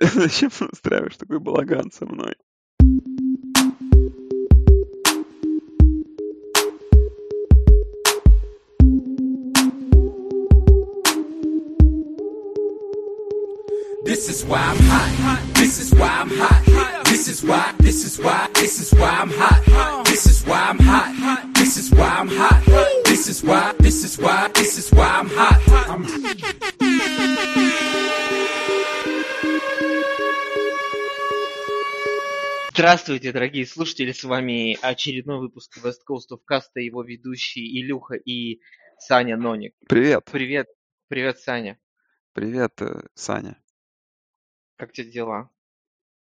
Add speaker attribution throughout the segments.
Speaker 1: Зачем устраиваешь такой балаган со мной? This is why I'm hot. This is why I'm hot. This is why. This is why. This is why I'm hot. This is why I'm hot. This is why I'm hot. This is why. This is why. This is why I'm hot. Здравствуйте, дорогие слушатели, с вами очередной выпуск West Coast of Cast, его ведущий Илюха и Саня Ноник.
Speaker 2: Привет.
Speaker 1: Привет. Привет, Саня.
Speaker 2: Привет, э, Саня.
Speaker 1: Как тебе дела?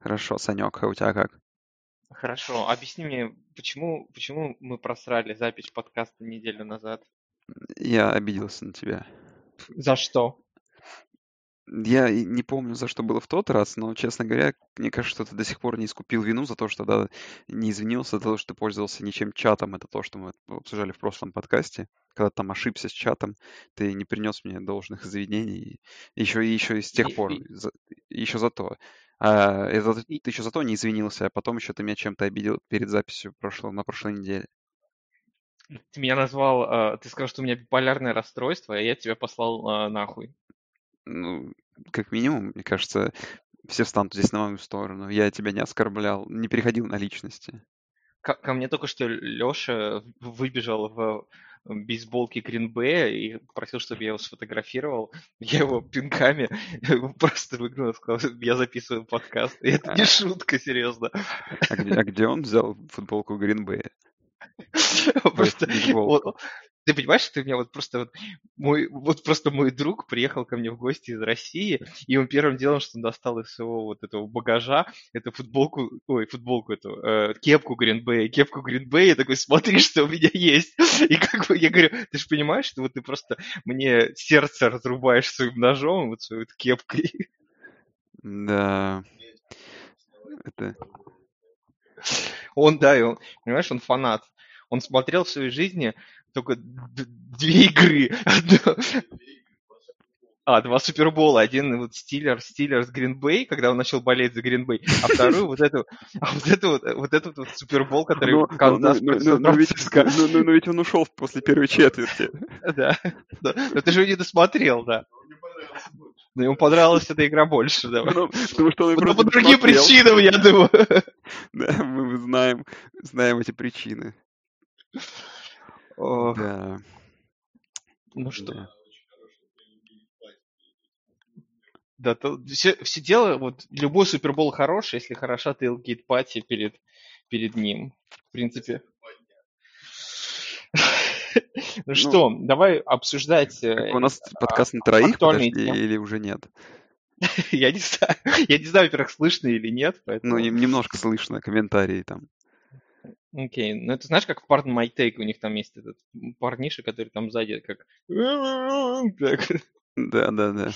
Speaker 2: Хорошо, Санек, а у тебя как?
Speaker 1: Хорошо. Объясни мне, почему, почему мы просрали запись подкаста неделю назад?
Speaker 2: Я обиделся на тебя.
Speaker 1: За что?
Speaker 2: Я не помню, за что было в тот раз, но, честно говоря, мне кажется, что ты до сих пор не искупил вину за то, что да, не извинился за то, что ты пользовался ничем чатом. Это то, что мы обсуждали в прошлом подкасте. Когда там ошибся с чатом, ты не принес мне должных извинений. Еще и еще и с тех пор. За, еще за то. А, это, ты еще за то не извинился, а потом еще ты меня чем-то обидел перед записью прошлого, на прошлой неделе.
Speaker 1: Ты меня назвал, а, ты сказал, что у меня биполярное расстройство, и я тебя послал а, нахуй
Speaker 2: ну, как минимум, мне кажется, все встанут здесь на мою сторону. Я тебя не оскорблял, не переходил на личности.
Speaker 1: Ко, ко мне только что Леша выбежал в бейсболке Гринбея и просил, чтобы я его сфотографировал. Я его пинками просто выгнал и сказал, я записываю подкаст. И это не а. шутка, серьезно.
Speaker 2: А где, а где он взял футболку Гринбея?
Speaker 1: Просто ты понимаешь, что у меня вот просто вот мой, вот просто мой друг приехал ко мне в гости из России, и он первым делом, что он достал из своего вот этого багажа, эту футболку, ой, футболку эту, э, кепку Гринбея, кепку Гринбея, такой, смотри, что у меня есть. И как бы я говорю, ты же понимаешь, что вот ты просто мне сердце разрубаешь своим ножом, вот своей вот кепкой.
Speaker 2: Да. Это...
Speaker 1: Он, да, и он, понимаешь, он фанат. Он смотрел в своей жизни только две игры. А, два Супербола. Один вот Стиллер, Стиллер с Гринбей, когда он начал болеть за Гринбей, а второй вот эту, а вот эту вот, вот этот вот Супербол, который но,
Speaker 2: Канзас но, но, но, ведь, но, но, но ведь он ушел после первой четверти.
Speaker 1: Да, да. Но ты же не досмотрел, да. Но ему понравилась эта игра больше, да. Ну, потому что он Но по другим причинам, я думаю.
Speaker 2: Да, мы знаем, знаем эти причины.
Speaker 1: Да. Ну что? Да. Да, то, все, все дело, вот любой супербол хорош, если хороша тейлгейт пати перед, перед ним. В принципе. Ну что, давай обсуждать...
Speaker 2: Э, у нас подкаст на троих, подожди, или уже нет?
Speaker 1: Я не знаю. Я не знаю, во-первых, слышно или нет.
Speaker 2: Ну, немножко слышно, комментарии там.
Speaker 1: Окей, ну это знаешь, как в Pardon My Take у них там есть этот парниша, который там сзади как...
Speaker 2: Да, да, да.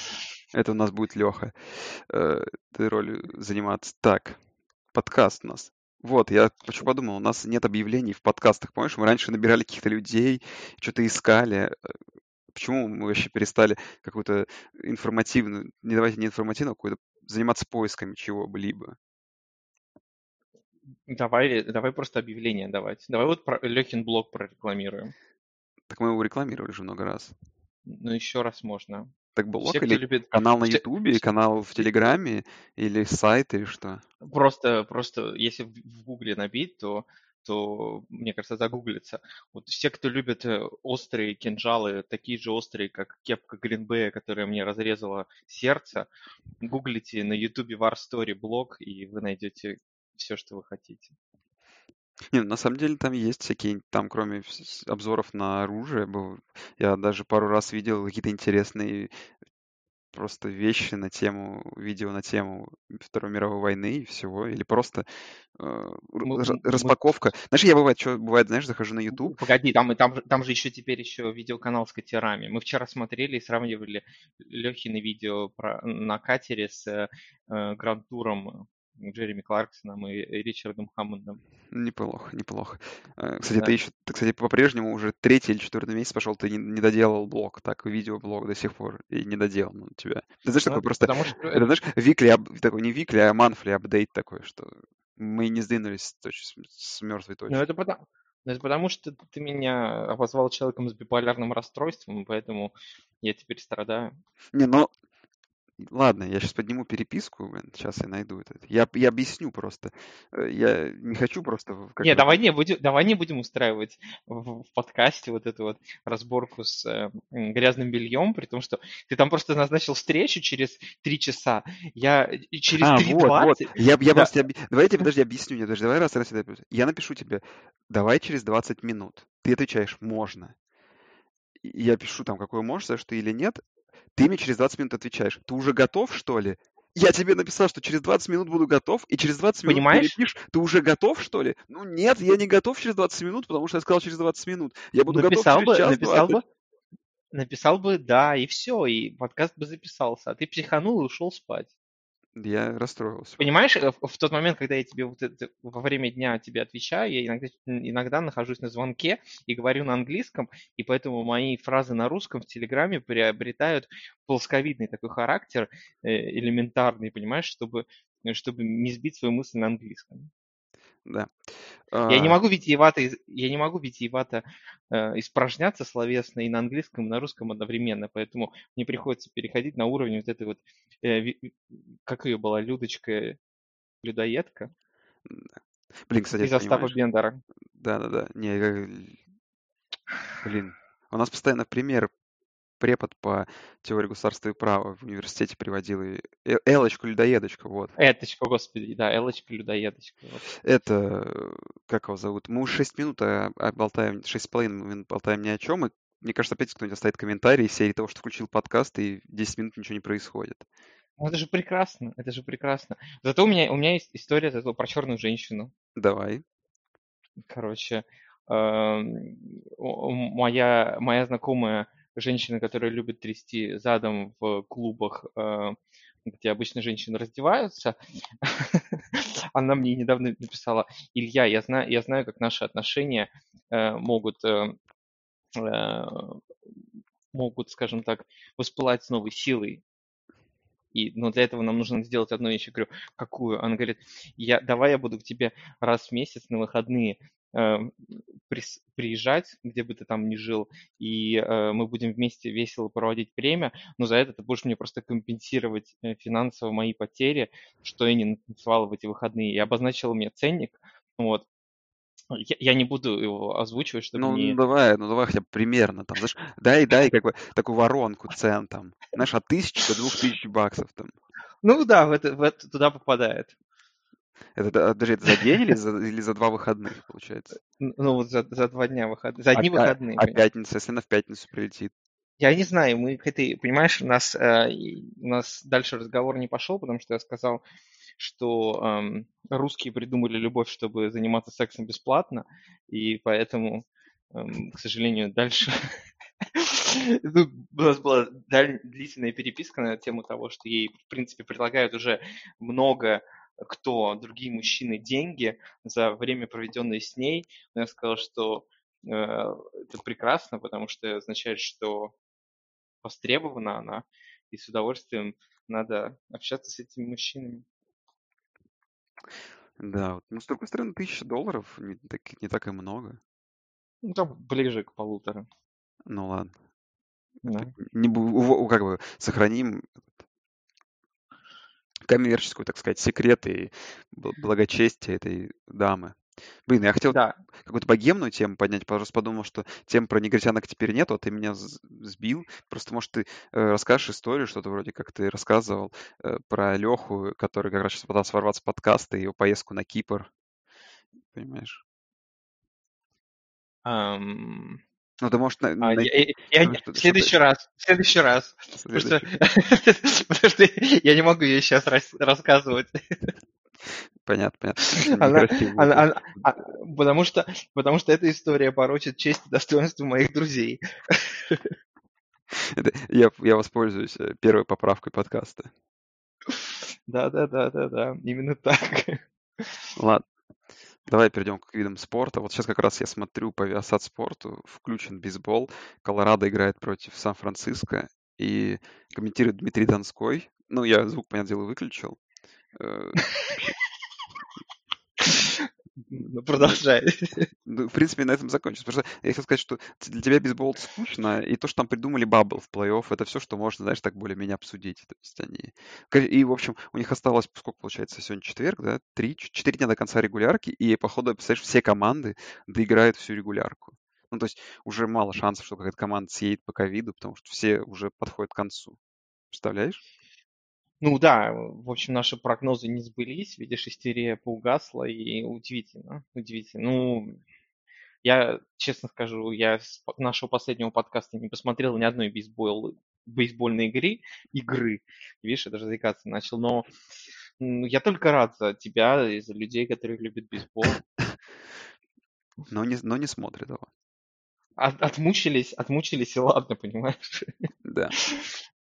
Speaker 2: Это у нас будет Леха. Э, этой ролью заниматься. Так, подкаст у нас. Вот, я почему подумал, у нас нет объявлений в подкастах, помнишь? Мы раньше набирали каких-то людей, что-то искали. Э, почему мы вообще перестали какую-то информативную, не давайте не информативную, а какую-то заниматься поисками чего-либо?
Speaker 1: Давай, давай просто объявление давать. Давай вот про, Лехин блог прорекламируем.
Speaker 2: Так мы его рекламировали уже много раз.
Speaker 1: Ну, еще раз можно.
Speaker 2: Так блог Все, или любит... канал на Ютубе, канал в Телеграме, или сайт, или что?
Speaker 1: Просто, просто, если в Гугле набить, то, то, мне кажется, загуглится. Вот все, кто любит э, острые кинжалы, такие же острые, как кепка Гринбея, которая мне разрезала сердце, гуглите на Ютубе War Story блог, и вы найдете все, что вы хотите.
Speaker 2: Не, на самом деле там есть всякие, там кроме обзоров на оружие, был, я даже пару раз видел какие-то интересные просто вещи на тему, видео на тему Второй мировой войны и всего, или просто э, мы, распаковка. Мы... Знаешь, я бывает, что бывает, знаешь, захожу на YouTube.
Speaker 1: Погоди, там, там, там же еще теперь еще видеоканал с катерами. Мы вчера смотрели и сравнивали Лехины видео про, на катере с э, Гранд-туром Джереми Кларксоном и Ричардом Хаммондом.
Speaker 2: Неплохо, неплохо. Э, кстати, да. ты еще, ты, кстати, по-прежнему уже третий или четвертый месяц пошел, ты не, не доделал блог, так, видеоблог до сих пор, и не доделал он у тебя. Ты знаешь, ну, такой просто, что... это, знаешь, викли, такой не викли, а манфли апдейт такой, что мы не сдвинулись с, с мертвой точки.
Speaker 1: Ну, это потому, это потому что ты меня обозвал человеком с биполярным расстройством, поэтому я теперь страдаю.
Speaker 2: Не, ну, Ладно, я сейчас подниму переписку, сейчас я найду это. Я, я объясню просто. Э, я не хочу просто...
Speaker 1: Как не, давай не, будем, давай не будем устраивать в, в подкасте вот эту вот разборку с э, грязным бельем, при том, что ты там просто назначил встречу через три часа. Я через а, 3.20... Вот, вот.
Speaker 2: Я, я да. просто... Давайте, подожди, объясню. Нет, подожди, давай раз, раз, раз. Я напишу тебе, давай через 20 минут. Ты отвечаешь, можно я пишу там, какой можешь, что или нет, ты мне через 20 минут отвечаешь. Ты уже готов, что ли? Я тебе написал, что через 20 минут буду готов, и через 20 минут
Speaker 1: Понимаешь?
Speaker 2: ты уже готов, что ли? Ну нет, я не готов через 20 минут, потому что я сказал через 20 минут. Я буду
Speaker 1: написал
Speaker 2: готов через
Speaker 1: бы, час, написал 20. бы, написал бы да, и все, и подкаст бы записался. А ты психанул и ушел спать.
Speaker 2: Я расстроился.
Speaker 1: Понимаешь, э, в тот момент, когда я тебе вот это, во время дня тебе отвечаю, я иногда, иногда нахожусь на звонке и говорю на английском, и поэтому мои фразы на русском в Телеграме приобретают плосковидный такой характер, э, элементарный, понимаешь, чтобы, чтобы не сбить свою мысль на английском.
Speaker 2: Да.
Speaker 1: Я не а. могу витиевато, я не могу витиевато э, испражняться словесно и на английском, и на русском одновременно, поэтому мне приходится переходить на уровень вот этой вот, э, как ее была, Людочка, людоедка.
Speaker 2: Да. Блин, кстати,
Speaker 1: Из Остапа Бендера.
Speaker 2: Да-да-да. Не, блин, у нас постоянно пример препод по теории государства и права в университете приводил. И... Э, Элочку-людоедочку, вот.
Speaker 1: Эточку, господи, да, Элочка-людоедочка. Вот.
Speaker 2: Это, как его зовут? Мы уже 6 минут болтаем, 6,5 минут болтаем ни о чем, и мне кажется, опять кто-нибудь оставит комментарий из серии того, что включил подкаст, и 10 минут ничего не происходит.
Speaker 1: Ну, это же прекрасно, это же прекрасно. Зато у меня, у меня есть история зато про черную женщину.
Speaker 2: Давай.
Speaker 1: Короче, э, моя, моя знакомая женщина, которая любит трясти задом в клубах, э, где обычно женщины раздеваются, она мне недавно написала, Илья, я знаю, я знаю, как наши отношения э, могут, э, могут, скажем так, воспылать с новой силой. И, но для этого нам нужно сделать одну вещь. Я говорю, какую? Она говорит, я, давай я буду к тебе раз в месяц на выходные приезжать, где бы ты там ни жил, и э, мы будем вместе весело проводить время, но за это ты будешь мне просто компенсировать э, финансово мои потери, что я не танцевал в эти выходные. И обозначил мне ценник, вот, я, я не буду его озвучивать, чтобы
Speaker 2: ну,
Speaker 1: не...
Speaker 2: Ну, давай, ну, давай хотя бы примерно, там, знаешь, дай, дай, как бы, такую воронку цен, там, знаешь, от тысячи до двух тысяч баксов, там.
Speaker 1: Ну, да, в это, в это туда попадает.
Speaker 2: Это, а, подожди, это за день или за, или за два выходных, получается?
Speaker 1: Ну, вот за, за два дня выходных, за одни а, выходные.
Speaker 2: А, а пятница, если она в пятницу прилетит?
Speaker 1: Я не знаю, мы к этой, понимаешь, у нас, э, у нас дальше разговор не пошел, потому что я сказал, что эм, русские придумали любовь, чтобы заниматься сексом бесплатно, и поэтому, эм, к сожалению, дальше ну, у нас была длительная переписка на тему того, что ей, в принципе, предлагают уже много кто, другие мужчины, деньги за время, проведенное с ней. Но я сказал, что э, это прекрасно, потому что означает, что востребована она, и с удовольствием надо общаться с этими мужчинами.
Speaker 2: Да, вот. ну, с другой стороны, тысяча долларов не так, не так и много.
Speaker 1: Ну, там ближе к полутора.
Speaker 2: Ну, ладно. Да. Не, как бы сохраним коммерческую, так сказать, секреты и благочестие этой дамы. Блин, я хотел да. какую-то богемную тему поднять, просто подумал, что тем про негритянок теперь нет, а ты меня сбил. Просто, может, ты э, расскажешь историю, что-то вроде как ты рассказывал э, про Леху, который как раз сейчас пытался ворваться в подкаст и его поездку на Кипр. Понимаешь?
Speaker 1: Um...
Speaker 2: Ну, ты можешь... На,
Speaker 1: а, на... Я, я, ну, что, в следующий что раз, в следующий раз. Следующий. Потому, что, я не могу ее сейчас рас, рассказывать.
Speaker 2: Понятно, понятно. Она,
Speaker 1: она, она, а, потому, что, потому что эта история порочит честь и достоинство моих друзей.
Speaker 2: Это, я, я воспользуюсь э, первой поправкой подкаста.
Speaker 1: Да-да-да-да-да, именно так.
Speaker 2: Ладно. Давай перейдем к видам спорта. Вот сейчас как раз я смотрю по Viasat спорту, включен бейсбол. Колорадо играет против Сан-Франциско. И комментирует Дмитрий Донской. Ну, я звук, понятное дело, выключил.
Speaker 1: Ну, продолжай.
Speaker 2: Ну, в принципе, на этом закончится. Потому что я хотел сказать, что для тебя бейсбол скучно, и то, что там придумали бабл в плей-офф, это все, что можно, знаешь, так более-менее обсудить. То есть они... И, в общем, у них осталось, сколько получается, сегодня четверг, да? Три, четыре дня до конца регулярки, и, походу, представляешь, все команды доиграют всю регулярку. Ну, то есть уже мало шансов, что какая-то команда съедет по ковиду, потому что все уже подходят к концу. Представляешь?
Speaker 1: Ну да, в общем, наши прогнозы не сбылись, видишь, истерия поугасла, и удивительно, удивительно. Ну, я, честно скажу, я с нашего последнего подкаста не посмотрел ни одной бейсбол, бейсбольной игры, игры, видишь, я даже заикаться начал, но я только рад за тебя и за людей, которые любят бейсбол.
Speaker 2: Но не, но не смотрят его.
Speaker 1: От, отмучились, отмучились, и ладно, понимаешь?
Speaker 2: Да.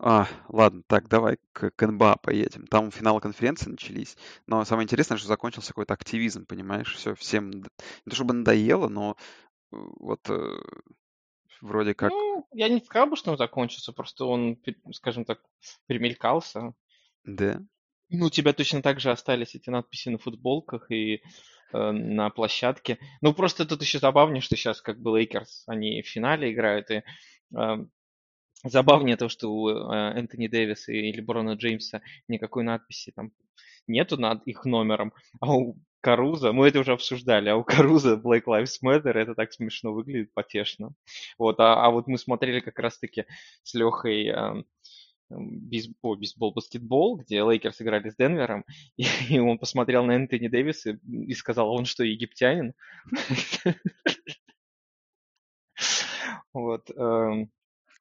Speaker 2: А, ладно, так, давай к, к НБА поедем. Там финалы конференции начались, но самое интересное, что закончился какой-то активизм, понимаешь? Все, всем не то чтобы надоело, но э, вот э, вроде как...
Speaker 1: Ну, я не сказал бы, что он закончился, просто он, скажем так, примелькался.
Speaker 2: Да.
Speaker 1: Ну, у тебя точно так же остались эти надписи на футболках и э, на площадке. Ну, просто тут еще забавнее, что сейчас как бы Лейкерс, они в финале играют, и э, Забавнее то, что у э, Энтони Дэвиса и Леброна Джеймса никакой надписи там нету над их номером, а у Каруза, мы это уже обсуждали, а у Каруза Black Lives Matter, это так смешно выглядит, потешно. Вот, а, а вот мы смотрели как раз-таки с Лехой э, бейсбол, бейсбол, баскетбол, где Лейкерс играли с Денвером, и, и он посмотрел на Энтони Дэвиса и сказал, он что, египтянин? Вот.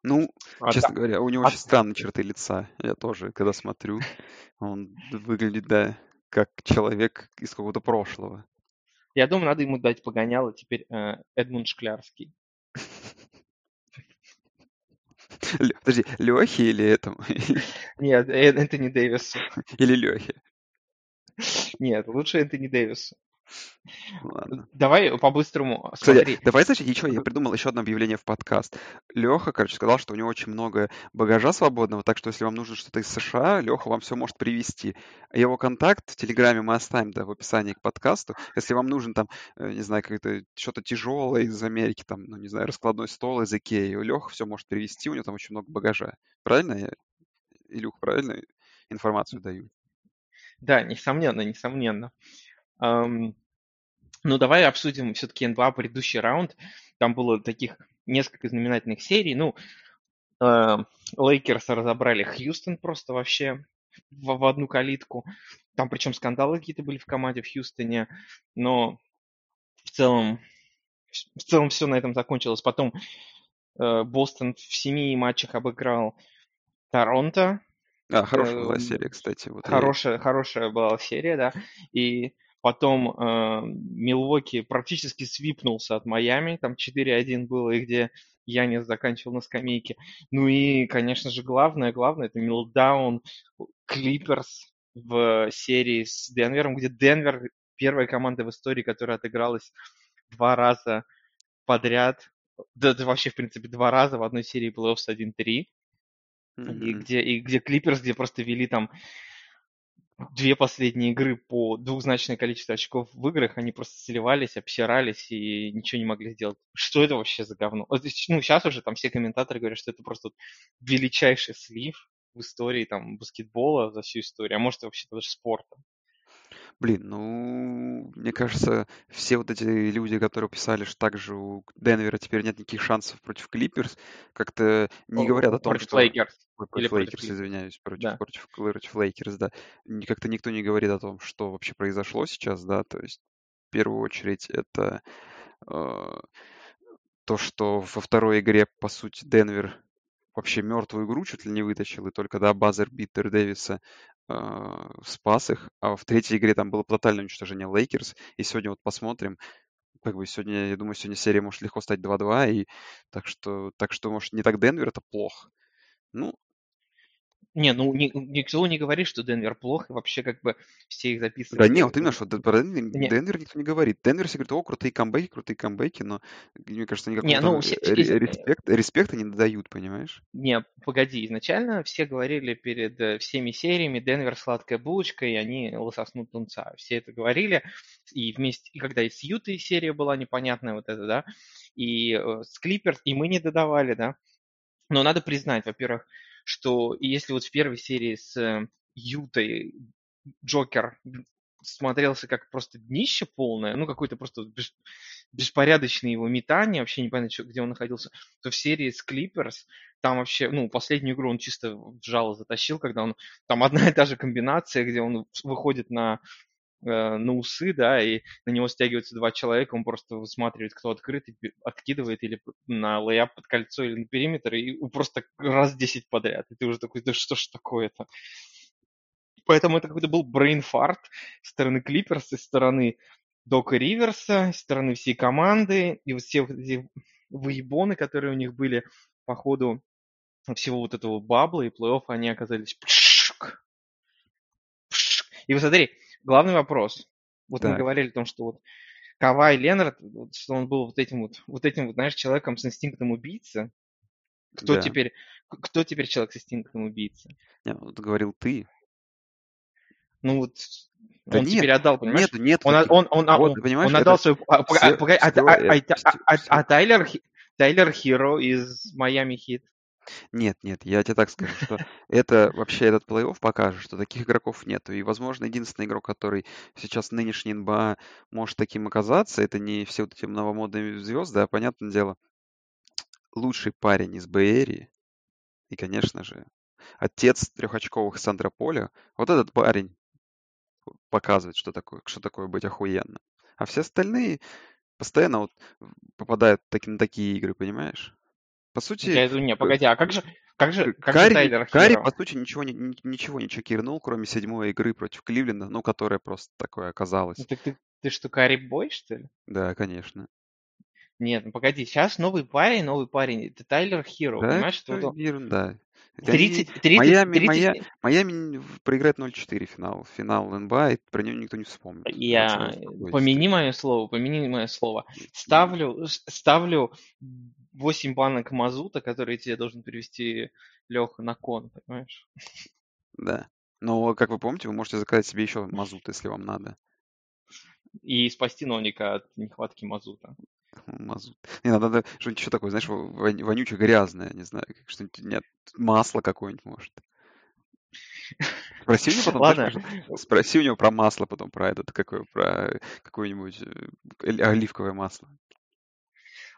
Speaker 2: Ну, а, честно да. говоря, у него а... очень странные черты лица. Я тоже, когда смотрю, он выглядит, да, как человек из какого-то прошлого.
Speaker 1: Я думаю, надо ему дать погоняло теперь э, Эдмунд Шклярский.
Speaker 2: Подожди, Лехи или этому?
Speaker 1: Нет, э, Энтони Дэвису.
Speaker 2: Или Лехи?
Speaker 1: Нет, лучше Энтони Дэвису. Ладно. Давай по-быстрому.
Speaker 2: Кстати, давай, значит, еще я придумал еще одно объявление в подкаст. Леха, короче, сказал, что у него очень много багажа свободного, так что если вам нужно что-то из США, Леха вам все может привезти. Его контакт в Телеграме мы оставим да, в описании к подкасту. Если вам нужен там, э, не знаю, какое-то что-то тяжелое из Америки, там, ну, не знаю, раскладной стол из Икеи, Леха все может привезти, у него там очень много багажа. Правильно я, Илюх, правильно информацию даю?
Speaker 1: Да, несомненно, несомненно. Um, ну, давай обсудим все-таки НБА предыдущий раунд. Там было таких несколько знаменательных серий. Ну, Лейкерс разобрали Хьюстон просто вообще в, в одну калитку. Там причем скандалы какие-то были в команде в Хьюстоне. Но в целом, в целом все на этом закончилось. Потом э, Бостон в семи матчах обыграл Торонто.
Speaker 2: А, хорошая была серия, кстати.
Speaker 1: Вот хорошая, я... хорошая была серия, да. И Потом э, Милуоки практически свипнулся от Майами, там 4-1 было, и где Янис заканчивал на скамейке. Ну и, конечно же, главное, главное, это Милдаун Клиперс в серии с Денвером, где Денвер первая команда в истории, которая отыгралась два раза подряд, да, да вообще, в принципе, два раза в одной серии плей-оффс 1-3. Mm-hmm. И где, и где Клиперс, где просто вели там две последние игры по двухзначное количество очков в играх, они просто сливались, обсирались и ничего не могли сделать. Что это вообще за говно? Ну, сейчас уже там все комментаторы говорят, что это просто величайший слив в истории там баскетбола за всю историю, а может вообще даже спорта.
Speaker 2: Блин, ну, мне кажется, все вот эти люди, которые писали, что также у Денвера теперь нет никаких шансов против Клиперс, как-то не О, говорят о том,
Speaker 1: против что... Лейкерс.
Speaker 2: Против Лейкерс, извиняюсь, против, да. против, против Лейкерс, да. Как-то никто не говорит о том, что вообще произошло сейчас, да, то есть в первую очередь это э, то, что во второй игре, по сути, Денвер вообще мертвую игру чуть ли не вытащил, и только, да, buzzer beater Дэвиса спас их, а в третьей игре там было тотальное уничтожение Лейкерс, и сегодня вот посмотрим, как бы сегодня, я думаю, сегодня серия может легко стать 2-2, и так что, так что, может, не так Денвер это плохо. Ну,
Speaker 1: Не, ну ни- никто не говорит, что Денвер плох, и вообще как бы все их
Speaker 2: Да
Speaker 1: записывали.
Speaker 2: не, вот именно, что про Денвер, Денвер никто не говорит. Денвер все говорит, о, крутые камбэки, крутые камбэки, но мне кажется, никакого
Speaker 1: не, ну, все,
Speaker 2: э,
Speaker 1: э,
Speaker 2: респект, респекта не дают, понимаешь?
Speaker 1: не, погоди, изначально все говорили перед э, всеми сериями Денвер сладкая булочка, и они лососнут тунца. Все это говорили, и вместе, и когда и с Ютой серия была непонятная вот эта, да, и с Клиперс, и мы не додавали, да, но надо признать, во-первых, что если вот в первой серии с э, Ютой Джокер смотрелся как просто днище полное, ну, какой-то просто бес- беспорядочные его метания, вообще непонятно, где он находился, то в серии с Клиперс там вообще, ну, последнюю игру он чисто в жало затащил, когда он, там одна и та же комбинация, где он выходит на, на усы, да, и на него стягиваются два человека, он просто высматривает, кто открыт, и откидывает или на layup под кольцо или на периметр, и просто раз 10 подряд. И ты уже такой, да что ж такое-то? Поэтому это какой-то был brain fart со стороны Клиперс, со стороны Дока Риверса, со стороны всей команды, и вот все вот эти выебоны, которые у них были по ходу всего вот этого бабла и плей-офф, они оказались. И вот смотри, главный вопрос. Вот мы
Speaker 2: Так,
Speaker 1: говорили о том, что вот Кавай Ленард, вот что он был вот этим вот, вот этим вот, знаешь, человеком с инстинктом убийцы. Кто
Speaker 2: да.
Speaker 1: теперь, кто теперь человек с инстинктом убийцы?
Speaker 2: Не, вот говорил ты.
Speaker 1: Ну вот
Speaker 2: Да
Speaker 1: он
Speaker 2: нет,
Speaker 1: теперь отдал, понимаешь?
Speaker 2: нету, нету
Speaker 1: Он, о-
Speaker 2: таких.
Speaker 1: он, он, а,
Speaker 2: Вот,
Speaker 1: он,
Speaker 2: понимаешь,
Speaker 1: он
Speaker 2: это
Speaker 1: отдал свою... а, погоди, а, а-
Speaker 2: это,
Speaker 1: а- а-
Speaker 2: все,
Speaker 1: а- а
Speaker 2: все.
Speaker 1: Тайлер, Хи- Тайлер Хиро из Майами Хит.
Speaker 2: Нет, нет, я тебе так скажу, что это вообще этот плей-офф покажет, что таких игроков нету. И, возможно, единственный игрок, который сейчас нынешний НБА может таким оказаться, это не все вот эти новомодные звезды, а, понятное дело, лучший парень из Бэйрии. И, конечно же, отец трехочковых с Андрополя. Вот этот парень показывает, что такое, что такое быть охуенно. А все остальные постоянно вот попадают таки, на такие игры, понимаешь? По сути,
Speaker 1: Я не, погоди, а как же, как же, как же
Speaker 2: Карри,
Speaker 1: Тайлер
Speaker 2: Карри, по сути, ничего не, ничего не чекирнул, кроме седьмой игры против Кливленда, ну, которая просто такое
Speaker 1: Ну,
Speaker 2: оказалась.
Speaker 1: ты, ты, ты что, Карри Бой, что ли?
Speaker 2: Да, конечно.
Speaker 1: Нет, ну погоди, сейчас новый парень, новый парень, это Тайлер Хиро,
Speaker 2: Да,
Speaker 1: понимаешь, что
Speaker 2: это ерунда. Это они-
Speaker 1: 30, 30,
Speaker 2: Майами,
Speaker 1: 30,
Speaker 2: Майя- Майами в- проиграет 0-4 финал. Финал НБА, и про него никто не вспомнит.
Speaker 1: Я, помяни мое слово, помяни мое слово. Ставлю, ставлю 8 банок мазута, которые тебе должен привезти Леха на кон, понимаешь?
Speaker 2: Да. Но, как вы помните, вы можете заказать себе еще мазут, если вам надо.
Speaker 1: И спасти Новника от нехватки мазута.
Speaker 2: Мазут. Не, надо, надо что-нибудь еще такое, знаешь, вон- вонючее, грязное, не знаю, что-нибудь, нет, масло какое-нибудь, может. Спроси у него потом, знаешь,
Speaker 1: Ладно,
Speaker 2: может, спроси у него про масло потом, про этот, какое, про какое-нибудь э, оли- оливковое масло.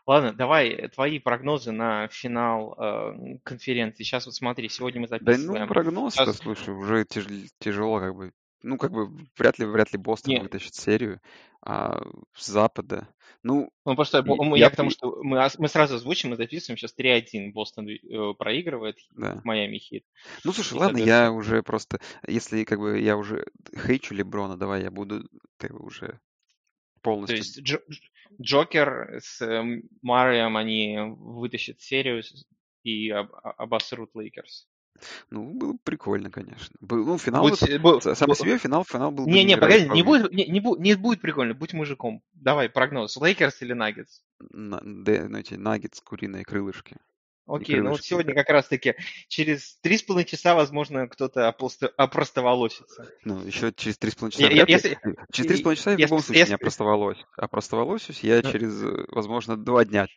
Speaker 1: ладно, давай твои прогнозы на финал э, конференции. Сейчас вот смотри, сегодня мы
Speaker 2: Да, ну,
Speaker 1: записываем.
Speaker 2: прогноз-то,
Speaker 1: Сейчас,
Speaker 2: слушай, уже тяж- тяжело, как бы. Ну, как бы, вряд ли, вряд ли Бостон
Speaker 1: не,
Speaker 2: вытащит серию. А с Запада, ну,
Speaker 1: ну просто я,
Speaker 2: я,
Speaker 1: я к тому,
Speaker 2: и-
Speaker 1: что мы, мы сразу озвучим, мы записываем, сейчас 3-1 Бостон э, проигрывает
Speaker 2: да.
Speaker 1: Майами Хит.
Speaker 2: Ну, слушай,
Speaker 1: И,
Speaker 2: ладно, я уже просто, если как бы я уже хейчу Леброна, давай я буду как бы уже
Speaker 1: то
Speaker 2: полностью,
Speaker 1: есть Джо- Джокер с э, Мюрреем, они вытащат серию и об- обосрут Лейкерс.
Speaker 2: Ну, было бы прикольно, конечно. Был, ну, финал,
Speaker 1: Будет,
Speaker 2: это,
Speaker 1: бу-
Speaker 2: сам по себе финал, финал был бы
Speaker 1: Не, не, погоди, не будет, не, не, бу- не будет прикольно, будь мужиком. Давай, прогноз. Лейкерс или Наггетс?
Speaker 2: На, ну, эти наггетс, куриные крылышки. Не
Speaker 1: Окей, ну вот сегодня как раз-таки через три с половиной часа, возможно, кто-то опростоволосится.
Speaker 2: Ну, еще через три с половиной часа
Speaker 1: Я-. Если,
Speaker 2: Через три с половиной часа я в любом случае не
Speaker 1: если,
Speaker 2: опростоволосюсь. А опростоволосюсь я
Speaker 1: ну,
Speaker 2: через, э, возможно, два дня,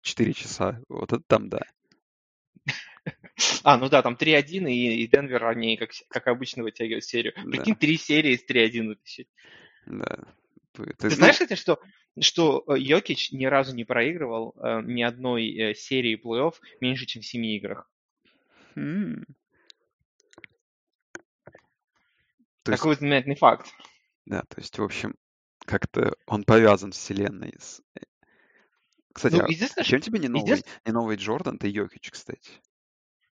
Speaker 2: четыре часа. Вот это там, да.
Speaker 1: а, ну да, там 3-1, и, и Денвер, они, как, как обычно, вытягивают серию. Прикинь,
Speaker 2: Да,
Speaker 1: три серии из 3-1 вытащить.
Speaker 2: да. Ты, ты-
Speaker 1: знаешь, кстати, что, что э, Йокич ни разу не проигрывал э, ни одной э, серии плей-офф меньше, чем в семи играх?
Speaker 2: м, то есть,
Speaker 1: Такой вот знаменательный факт.
Speaker 2: да, то есть, в общем, как-то он повязан с вселенной. с- э, Кстати,
Speaker 1: Ну,
Speaker 2: а
Speaker 1: единственное,
Speaker 2: чем
Speaker 1: что...
Speaker 2: тебе не новый,
Speaker 1: Единственное...
Speaker 2: не новый Джордан, ты Йокич, кстати?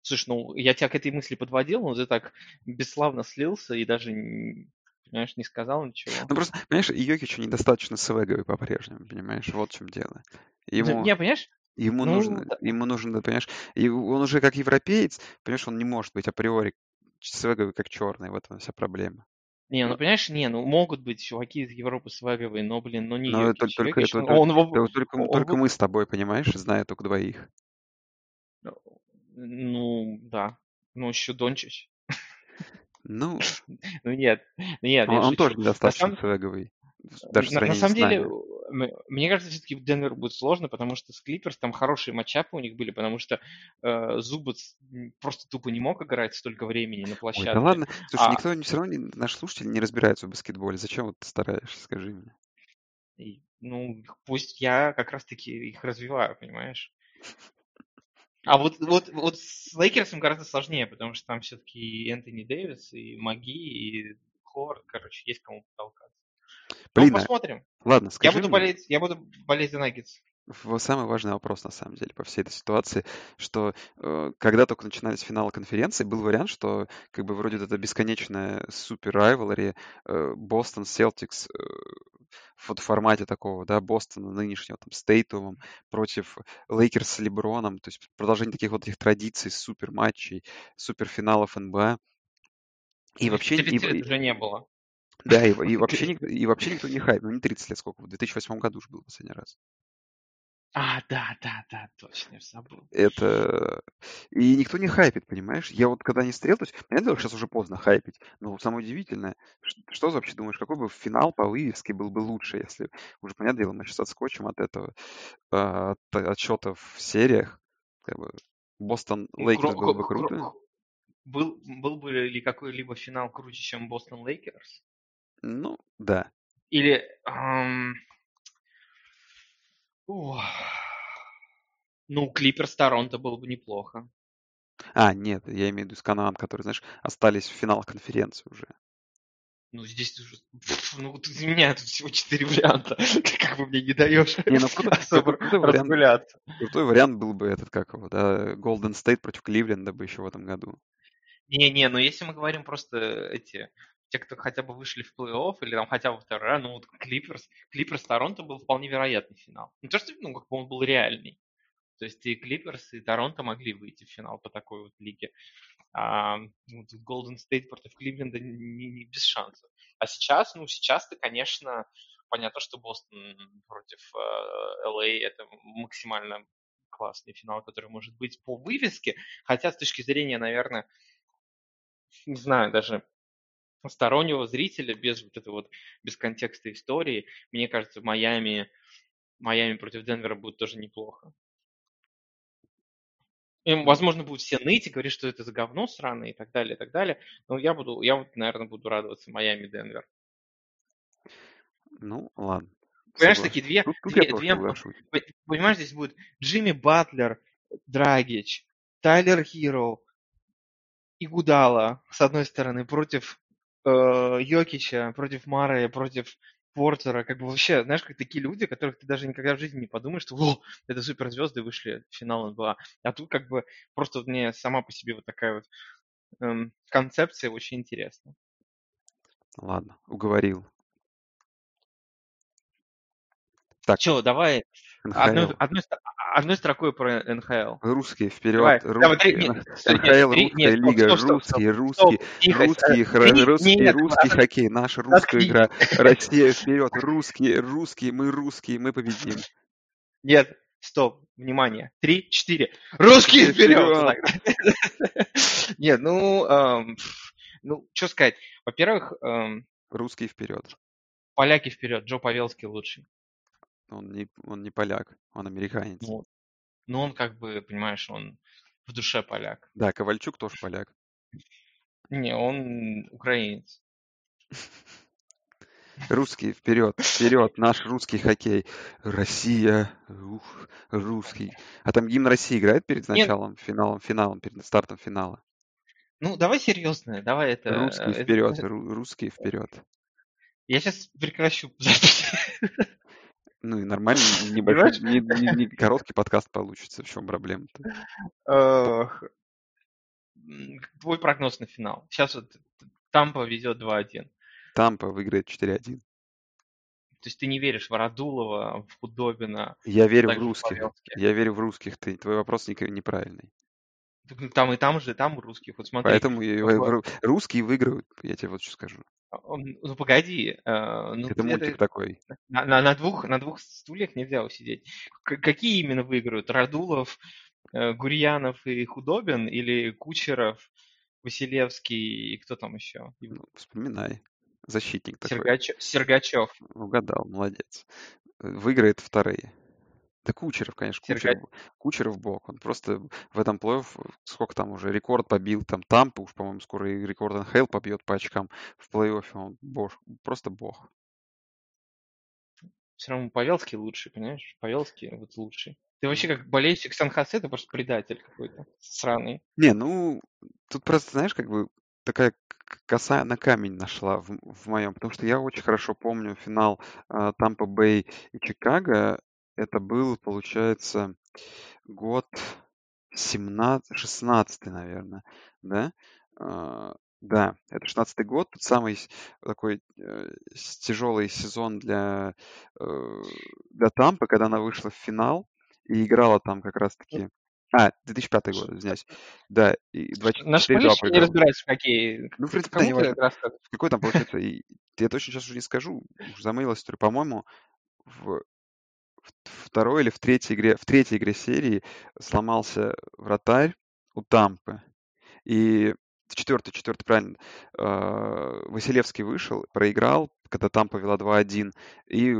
Speaker 1: Слушай, ну, я тебя к этой мысли подводил, но ты так бесславно слился и даже, понимаешь, не сказал ничего.
Speaker 2: Ну, просто, понимаешь, Йокичу недостаточно свеговый по-прежнему, понимаешь? Вот в чем дело.
Speaker 1: Ну,
Speaker 2: Ему,
Speaker 1: Не, понимаешь?
Speaker 2: ему
Speaker 1: Ну,
Speaker 2: нужно,
Speaker 1: да,
Speaker 2: ему нужно, понимаешь, и он уже как европеец, понимаешь, он не может быть априори свеговый как черный, в этом вся проблема.
Speaker 1: Не, ну понимаешь, не, ну могут быть чуваки из Европы свеговые, но, блин, но не
Speaker 2: Но это только,
Speaker 1: Йокич,
Speaker 2: это,
Speaker 1: ну,
Speaker 2: только,
Speaker 1: он,
Speaker 2: только,
Speaker 1: он
Speaker 2: только мы с тобой, понимаешь, зная только двоих.
Speaker 1: Ну, да. Ну, еще Дончич.
Speaker 2: Ну,
Speaker 1: Ну, нет, нет,
Speaker 2: он, он тоже
Speaker 1: На
Speaker 2: недостаточно
Speaker 1: самом,
Speaker 2: свеговый, даже в
Speaker 1: на, на самом деле, мне кажется, все-таки Денвер будет сложно, потому что с Клиперс там хорошие матчапы у них были, потому что э, Зубац просто тупо не мог играть столько времени на
Speaker 2: Ой, да
Speaker 1: площадке.
Speaker 2: ладно. Слушай,
Speaker 1: А
Speaker 2: никто, все равно, не- наши слушатели не разбираются в баскетболе. Зачем вот ты стараешься, скажи мне?
Speaker 1: и, ну, пусть я как раз-таки их развиваю, понимаешь? А вот, вот, вот с Лейкерсом гораздо сложнее, потому что там все-таки и Энтони Дэвис, и Маги, и Ховард, короче, есть кому потолкаться. Ну,
Speaker 2: Блин, а,
Speaker 1: посмотрим.
Speaker 2: ладно,
Speaker 1: Я
Speaker 2: скажи
Speaker 1: буду
Speaker 2: мне,
Speaker 1: болеть, я буду болеть за Наггетс.
Speaker 2: самый важный вопрос, на самом деле, по всей этой ситуации, что э, когда только начинались финалы конференции, был вариант, что как бы вроде вот эта бесконечная супер rivalry Бостон Селтикс вот в формате такого, да, Бостона нынешнего, там, с Тейтумом против Лейкерс с Леброном, то есть продолжение таких вот этих традиций, супер матчей, суперфиналов НБА. И вообще, и,
Speaker 1: 30 лет
Speaker 2: и-
Speaker 1: уже не было.
Speaker 2: да, и, и вообще, и вообще никто не хайп, ну не 30 лет, сколько, в 2008 году же был последний раз.
Speaker 1: А, да, да, да, точно, я забыл.
Speaker 2: Это... И никто не хайпит, понимаешь? Я вот когда не стрел, то есть, понятное дело, сейчас уже поздно хайпить, но самое удивительное, что ты вообще думаешь, какой бы финал по вывеске был бы лучше, если, уже, понятное дело, мы сейчас отскочим от этого, а, от отсчетов в сериях, как бы, Бостон Лейкерс было бы
Speaker 1: кру-
Speaker 2: круто.
Speaker 1: кру- Был, был бы ли какой-либо финал круче, чем Бостон Лейкерс?
Speaker 2: Ну, да.
Speaker 1: Или... ам, ух, Ну, Клиперс Торонто было бы неплохо.
Speaker 2: А, нет, я имею в виду с Канаан, которые, знаешь, остались в финал конференции уже.
Speaker 1: Ну, здесь уже... Ну, вот из меня тут всего четыре варианта. Как бы мне не даешь
Speaker 2: Не, ну круто,
Speaker 1: особо
Speaker 2: крутой вариант,
Speaker 1: разгуляться.
Speaker 2: крутой вариант был бы этот, как его, да, Golden State против Кливленда бы еще в этом году.
Speaker 1: Не-не, но если мы говорим просто эти, те, кто хотя бы вышли в плей-офф, или там хотя бы второй раз, ну вот Клиперс, Клиперс Торонто был вполне вероятный финал. Не то, что ну, как бы он был реальный. То есть и Клиперс, и Торонто могли выйти в финал по такой вот лиге. А вот Golden State против Кливленда не, не без шансов. А сейчас, ну сейчас-то, конечно, понятно, что Бостон против э, LA это максимально классный финал, который может быть по вывеске. Хотя с точки зрения, наверное, не знаю, даже стороннего зрителя, без вот этого вот, без контекста истории, мне кажется, в Майами, Майами против Денвера будет тоже неплохо. Им, возможно, будут все ныть и говорить, что это за говно сраное и так далее, и так далее. Но я буду, я вот, наверное, буду радоваться Майами-Денвер.
Speaker 2: Ну, ладно.
Speaker 1: Понимаешь, такие две,
Speaker 2: Тут, тут
Speaker 1: две, две- Понимаешь, здесь будет Джимми Батлер, Драгич, Тайлер Хиро и Гудала, с одной стороны, против э, Йокича, против Мары, против Портера. Как бы вообще, знаешь, как такие люди, которых ты даже никогда в жизни не подумаешь, что «О, это суперзвезды вышли в финал НБА. А тут как бы просто вот мне сама по себе вот такая вот эм, концепция очень интересна.
Speaker 2: Ладно, уговорил. Так,
Speaker 1: Че, давай одной, одной, одной строкой про НХЛ.
Speaker 2: Русские,
Speaker 1: Давай,
Speaker 2: вперед,
Speaker 1: давай,
Speaker 2: русские.
Speaker 1: нет, нет,
Speaker 2: НХЛ, русская
Speaker 1: нет, стоп,
Speaker 2: лига,
Speaker 1: стоп, стоп,
Speaker 2: русские,
Speaker 1: стоп,
Speaker 2: русские,
Speaker 1: тихо,
Speaker 2: русские,
Speaker 1: э,
Speaker 2: хра-
Speaker 1: три-
Speaker 2: русский,
Speaker 1: нет,
Speaker 2: русский хоккей, наша русская игра. Россия вперед, русские, русские, мы русские, мы победим.
Speaker 1: Нет, стоп, внимание. Три, четыре. Русские вперед! Нет, ну, эм, ну, что сказать. Во-первых, эм,
Speaker 2: Русские вперед.
Speaker 1: поляки вперед, Джо Павелский лучший.
Speaker 2: Он не, он не поляк, он американец.
Speaker 1: Ну, ну, он как бы, понимаешь, он в душе поляк.
Speaker 2: Да, Ковальчук тоже поляк.
Speaker 1: Не, он украинец.
Speaker 2: Русские вперед, вперед, наш русский хоккей. Россия, ух, русский. А там гимн России играет перед
Speaker 1: Нет.
Speaker 2: началом, финалом, финалом, перед стартом финала.
Speaker 1: Ну, давай серьезно, давай это...
Speaker 2: Русские
Speaker 1: это-
Speaker 2: вперед, ру- русские вперед.
Speaker 1: Я сейчас прекращу запись.
Speaker 2: Ну и нормально, небольшой, не, не- не короткий подкаст получится. В чем проблема-то?
Speaker 1: Твой прогноз на финал. Сейчас вот Тампа ведет 2-1.
Speaker 2: Тампа выиграет 4-1.
Speaker 1: То есть ты не веришь в Радулова, в Худобина,
Speaker 2: Я верю в русских. Я верю в русских. Ты, твой вопрос не- неправильный.
Speaker 1: Там и там же, там русских. Вот смотри.
Speaker 2: Поэтому в... русские выиграют, я тебе вот что скажу.
Speaker 1: А, ну погоди.
Speaker 2: Э, ну, это мультик это... такой.
Speaker 1: На, на, на, двух, на двух стульях нельзя усидеть. К- какие именно выиграют? Радулов, э, Гурьянов и Худобин или Кучеров, Василевский и кто там еще?
Speaker 2: Ну, вспоминай. Защитник
Speaker 1: Сергач...
Speaker 2: такой.
Speaker 1: Сергачев.
Speaker 2: Угадал, молодец. Выиграет вторые. Да Кучеров, конечно, Кучеров, Кучеров бог. Он просто в этом плей сколько там уже, рекорд побил, там Тампа уж, по-моему, скоро и рекорд НХЛ побьет по очкам в плей-оффе. Он бог, просто бог.
Speaker 1: Все равно Павелский лучший, понимаешь? Павелский вот лучший. Ты вообще как болельщик Сан-Хосе, ты просто предатель какой-то сраный.
Speaker 2: Не, ну, тут просто, знаешь, как бы такая коса на камень нашла в, в моем, потому что я очень хорошо помню финал Тампа Бэй и Чикаго, это был, получается, год 17, 16, наверное, да? А, да, это 16 год, тот самый такой э, тяжелый сезон для, э, для Тампы, когда она вышла в финал и играла там как раз-таки... А, 2005 год, извиняюсь. Да, и 24
Speaker 1: Наш не разбирается в какие...
Speaker 2: Ну, в принципе, да, не важно. Какой там получается... И, я точно сейчас уже не скажу, уже замылил историю. По-моему, в второй или в третьей игре, в третьей игре серии сломался вратарь у Тампы. И в четвертой, четвертой, правильно, э, Василевский вышел, проиграл, когда Тампа вела 2-1. И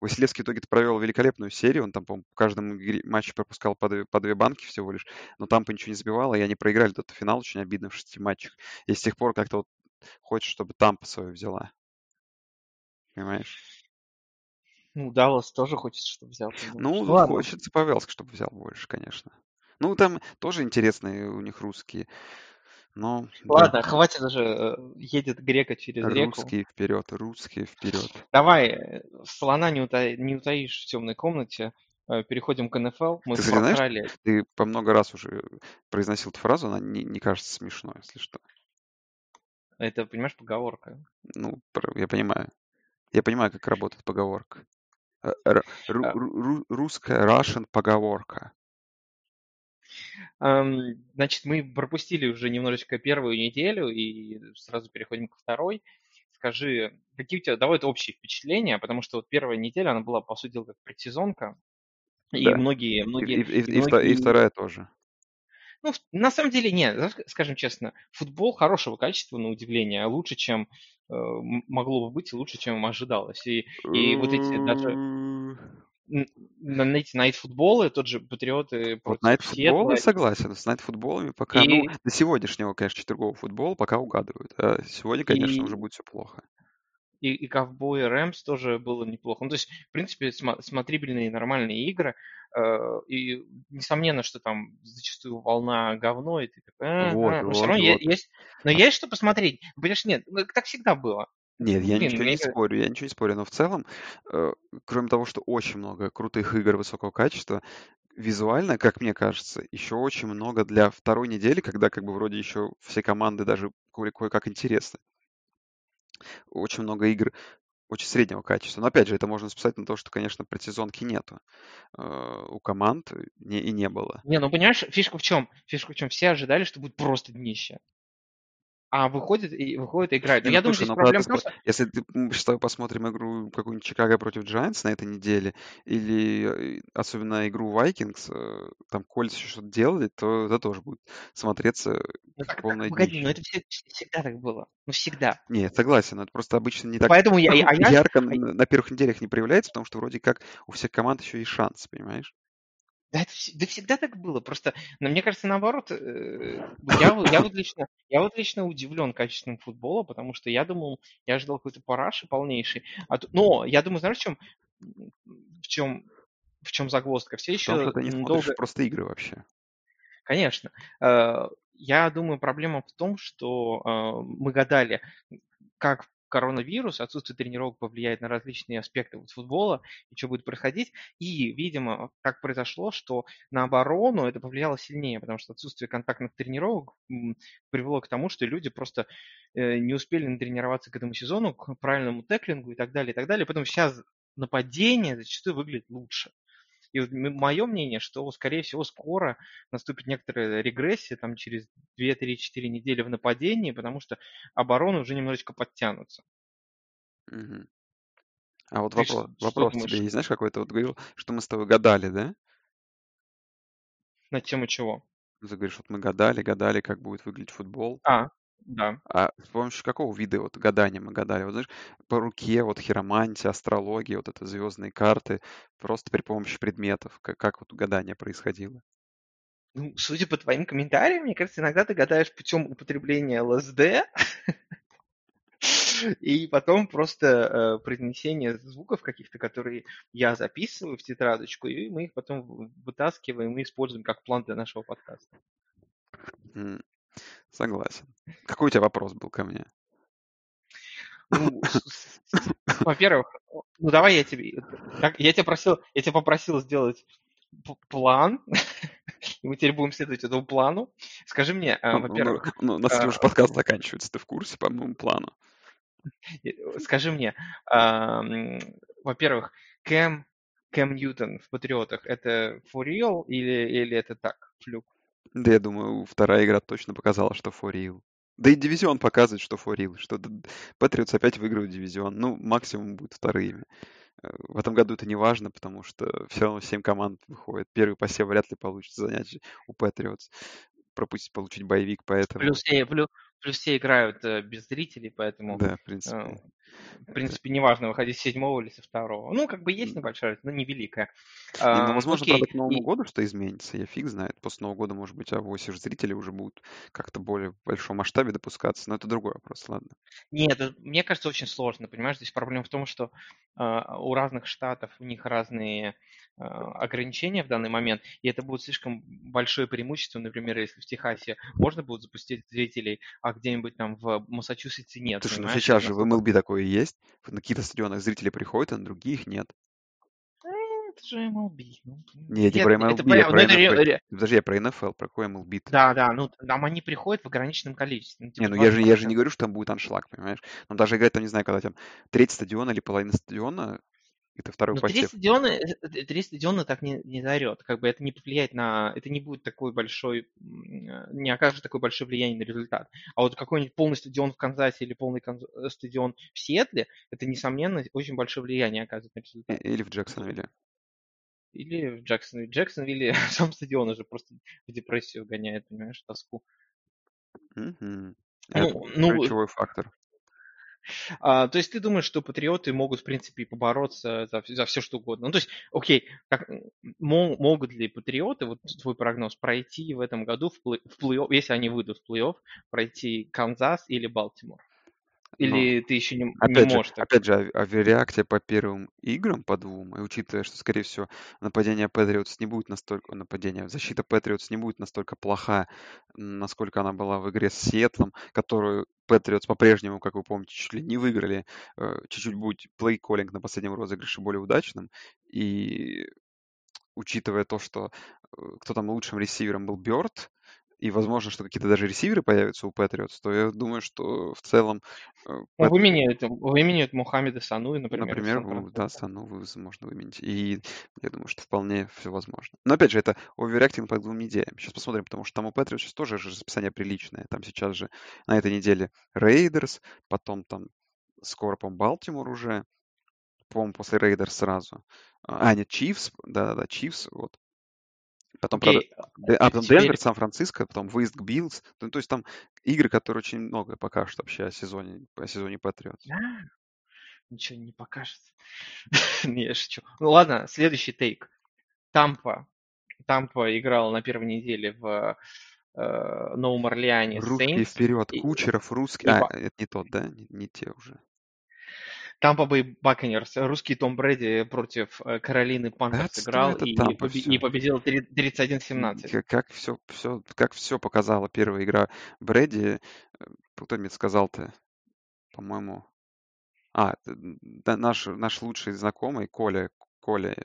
Speaker 2: Василевский в итоге провел великолепную серию. Он там, по в матче пропускал по две, по две банки всего лишь. Но Тампа ничего не забивала, и они проиграли тот финал очень обидно в шести матчах. И с тех пор как-то вот хочешь, чтобы Тампа свою взяла. Понимаешь?
Speaker 1: Ну, Даллас тоже хочет, чтобы взял.
Speaker 2: Ну, Ладно. хочется Павелск, чтобы взял больше, конечно. Ну, там тоже интересные у них русские. Но,
Speaker 1: Ладно, да. хватит уже, э, едет грека через
Speaker 2: русские
Speaker 1: реку.
Speaker 2: Русские вперед, русские вперед.
Speaker 1: Давай, э, слона не, ута... не утаишь в темной комнате. Э, переходим к НФЛ.
Speaker 2: Мы ты, знаешь, ты по много раз уже произносил эту фразу, она не, не кажется смешной, если что.
Speaker 1: Это, понимаешь, поговорка.
Speaker 2: Ну, я понимаю. Я понимаю, как работает поговорка. Э, русская Russian поговорка.
Speaker 1: Значит, мы пропустили уже немножечко первую неделю и сразу переходим к второй. Скажи, какие у тебя, давай это общие впечатления, потому что вот первая неделя, она была, по сути дела, как предсезонка, и да. многие, многие... И,
Speaker 2: и, и, многие... и вторая тоже.
Speaker 1: Ну, на самом деле, нет, скажем честно, футбол хорошего качества, на удивление, лучше, чем э, могло бы быть, и лучше, чем ожидалось. И, и вот эти даже на найт футболы, тот же Патриоты
Speaker 2: Вот найт футболы согласен, с найт футболами пока, и... ну, до сегодняшнего, конечно, четвергового футбола пока угадывают. А сегодня, конечно, и... уже будет все плохо
Speaker 1: и, и Ковбой Рэмс тоже было неплохо. Ну, то есть, в принципе, см- смотрибельные нормальные игры. Э, и несомненно, что там зачастую волна говно, и ты такой, а, вот, а. но вот, все равно вот. есть, но есть что посмотреть. Понимаешь, нет, ну, так всегда было.
Speaker 2: Нет, я Блин, ничего не спорю, я ничего не спорю, но в целом, э, кроме того, что очень много крутых игр высокого качества, визуально, как мне кажется, еще очень много для второй недели, когда как бы вроде еще все команды даже кое-как интересны очень много игр очень среднего качества. Но опять же, это можно списать на то, что, конечно, предсезонки нету э, у команд не, и не было.
Speaker 1: Не, ну понимаешь, фишка в чем? Фишка в чем? Все ожидали, что будет просто днище а выходит и выходит и играет. Но ну, я думаю, слушай, здесь ну, проблема что...
Speaker 2: Если ты, тобой посмотрим игру какую-нибудь Чикаго против Giants на этой неделе, или э, особенно игру Vikings, э, там Кольц еще что-то делали, то это тоже будет смотреться
Speaker 1: ну, как полная так, Погоди, но это всегда так было. Ну, всегда.
Speaker 2: Нет, согласен, это просто обычно не так Поэтому я, я, ярко а... на первых неделях не проявляется, потому что вроде как у всех команд еще есть шанс, понимаешь?
Speaker 1: Да, это да всегда так было. Просто, но мне кажется, наоборот, э, я, я, вот лично, я вот лично удивлен качеством футбола, потому что я думал, я ожидал какой-то параши полнейший. А, но я думаю, знаешь, в чем, в чем, в чем загвоздка? Все еще
Speaker 2: Потому что ты не долго... просто игры вообще.
Speaker 1: Конечно. Э, я думаю, проблема в том, что э, мы гадали, как коронавирус, отсутствие тренировок повлияет на различные аспекты футбола и что будет происходить. И, видимо, так произошло, что на оборону это повлияло сильнее, потому что отсутствие контактных тренировок привело к тому, что люди просто э, не успели натренироваться к этому сезону, к правильному теклингу и так далее, и так далее. Поэтому сейчас нападение зачастую выглядит лучше. И вот мое мнение, что, скорее всего, скоро наступит некоторая регрессия, там через 2-3-4 недели в нападении, потому что обороны уже немножечко подтянутся.
Speaker 2: Мгм. А вот
Speaker 1: Ты
Speaker 2: вопрос,
Speaker 1: что
Speaker 2: вопрос
Speaker 1: думаешь?
Speaker 2: тебе есть, знаешь, какой-то вот говорил, что мы с тобой гадали, да?
Speaker 1: На тему чего?
Speaker 2: Ты говоришь, вот мы гадали, гадали, как будет выглядеть футбол.
Speaker 1: А, да.
Speaker 2: А с помощью какого вида вот гадания мы гадали? Вот знаешь, по руке, вот хиромантия, астрология, вот это звездные карты, просто при помощи предметов. Как, как вот гадание происходило?
Speaker 1: Ну, судя по твоим комментариям, мне кажется, иногда ты гадаешь путем употребления ЛСД, и потом просто э, произнесение звуков каких-то, которые я записываю в тетрадочку, и мы их потом вытаскиваем и используем как план для нашего подкаста.
Speaker 2: Согласен. Какой у тебя вопрос был ко мне?
Speaker 1: Ну, во-первых, ну давай я тебе, как- я тебя просил, я тебя попросил сделать план, и мы теперь будем следовать этому плану. Скажи мне, э,
Speaker 2: Ну, ну,
Speaker 1: во-первых,
Speaker 2: ну, у нас
Speaker 1: а,
Speaker 2: уже подкаст заканчивается, ты в курсе, по моему плану?
Speaker 1: э, скажи мне, а, во-первых, Кэм, Кэм Ньютон в Патриотах это for real или, или это так, флюк?
Speaker 2: Да, я думаю, вторая игра точно показала, что for real. Да и дивизион показывает, что for real, что Патриотс опять выиграют дивизион. Ну, максимум будет вторыми. Э, В этом году это не важно, потому что все равно 7 команд выходит. Первый посев вряд ли получится занять у Патриотс. Пропустить, получить боевик, поэтому...
Speaker 1: Плюс все, плюс, плюс все играют э, без зрителей, поэтому,
Speaker 2: Да, в
Speaker 1: э,
Speaker 2: принципе.
Speaker 1: в принципе, неважно, выходить с седьмого или со второго. Ну, как бы есть небольшая, но невеликая.
Speaker 2: Не, ну,
Speaker 1: Ам,
Speaker 2: возможно,
Speaker 1: окей,
Speaker 2: правда, к Новому
Speaker 1: и-
Speaker 2: году что изменится, я фиг знает. После Нового года, может быть, авось уж зрители уже будут как-то более в большом масштабе допускаться, но это другой вопрос, ладно.
Speaker 1: Нет, это, мне кажется, очень сложно, понимаешь? Здесь проблема в том, что а, у разных штатов у них разные а, ограничения в данный момент, и это будет слишком большое преимущество, например, если в Техасе можно будет запустить зрителей, а где-нибудь там в Массачусетсе нет,
Speaker 2: Слушай, ну сейчас
Speaker 1: Это
Speaker 2: же в MLB такое есть. На каких-то стадионах зрители приходят, а на других нет.
Speaker 1: Э, Это же MLB. ну,
Speaker 2: Не, я не
Speaker 1: нет,
Speaker 2: про
Speaker 1: это
Speaker 2: MLB, я
Speaker 1: понятно,
Speaker 2: про
Speaker 1: это
Speaker 2: NFL. Подожди, я про NFL, про какой MLB -то?
Speaker 1: Да, да, ну там они приходят в ограниченном количестве. ну, типа
Speaker 2: Не, ну я же, я же
Speaker 1: 20%.
Speaker 2: не говорю, что там будет аншлаг, понимаешь? Но даже играть там, не знаю, когда там треть стадиона или половина стадиона, это второй
Speaker 1: Но три
Speaker 2: посев.
Speaker 1: стадиона, э, э, три стадиона так не, не зарет. Как бы это не повлияет на... Это не будет такой большой... э, Не окажет такое большое влияние на результат. А вот какой-нибудь полный стадион в Канзасе или полный Канз- э, стадион в Сиэтле, это, несомненно, очень большое влияние оказывает на
Speaker 2: И-
Speaker 1: результат.
Speaker 2: Или в Джексонвилле.
Speaker 1: Или в Джексонвилле. Джексонвилле сам стадион уже просто в депрессию гоняет, понимаешь, в тоску. Ну,
Speaker 2: Это
Speaker 1: ну,
Speaker 2: ключевой фактор.
Speaker 1: А, то есть ты думаешь, что патриоты могут, в принципе, побороться за, за все, что угодно? Ну, то есть, окей, как, мо- могут ли патриоты, вот твой прогноз, пройти в этом году в, плей- в плей-офф, если они выйдут в плей-офф, пройти Канзас или Балтимор? Или ты еще не, не
Speaker 2: опять же,
Speaker 1: можешь так?
Speaker 2: опять же, ав- авиареакция по первым играм, по двум, и учитывая, что, скорее всего, нападение Патриотс не будет настолько, нападение, защита Патриотс не будет настолько плоха, насколько она была в игре с Сиэтлом, которую Патриотс по-прежнему, как вы помните, чуть ли не выиграли, э, чуть-чуть будет плей-коллинг на последнем розыгрыше более удачным, и учитывая то, что э, кто там лучшим ресивером был Бёрд, и возможно, что какие-то даже ресиверы появятся у Патриотс, то я думаю, что в целом э,
Speaker 1: Ну,
Speaker 2: Пат-
Speaker 1: выменяют, выменяют Мухаммеда Сану, например,
Speaker 2: Например, да, Сану вы- можно выменить. И я думаю, что вполне все возможно. Но опять же, это overreacting по двум неделям. Сейчас посмотрим, потому что там у Патриот сейчас тоже же расписание приличное. Там сейчас же на этой неделе Рейдерс, потом там скоро, по Балтимор уже, по-моему, после Рейдерс сразу. А, нет, Чифс, да-да-да, Чифс, вот. Потом, правда, а потом
Speaker 1: теперь
Speaker 2: Денвер, Сан-Франциско, потом выезд к Биллс. Ну, то есть там игры, которые очень много покажут вообще о сезоне, о сезоне Патриотс.
Speaker 1: А, ничего не покажется. Не, я шучу. Ну ладно, следующий take. Тампа. Тампа играла на первой неделе в э, Новом Орлеане
Speaker 2: Русские
Speaker 1: Saints.
Speaker 2: вперед,
Speaker 1: И,
Speaker 2: Кучеров, русский.
Speaker 1: и
Speaker 2: А, это не тот, да? Не, не те уже.
Speaker 1: Тампа Бэй Баконерс. Русский Том Брэди против э, Каролины Пантерс играл и, побе- и победил три- 31-17.
Speaker 2: Как, все, все, как все показала первая игра Брэди. э, Кто мне сказал-то? По-моему. А, да, наш, наш лучший знакомый Коля, Коля э,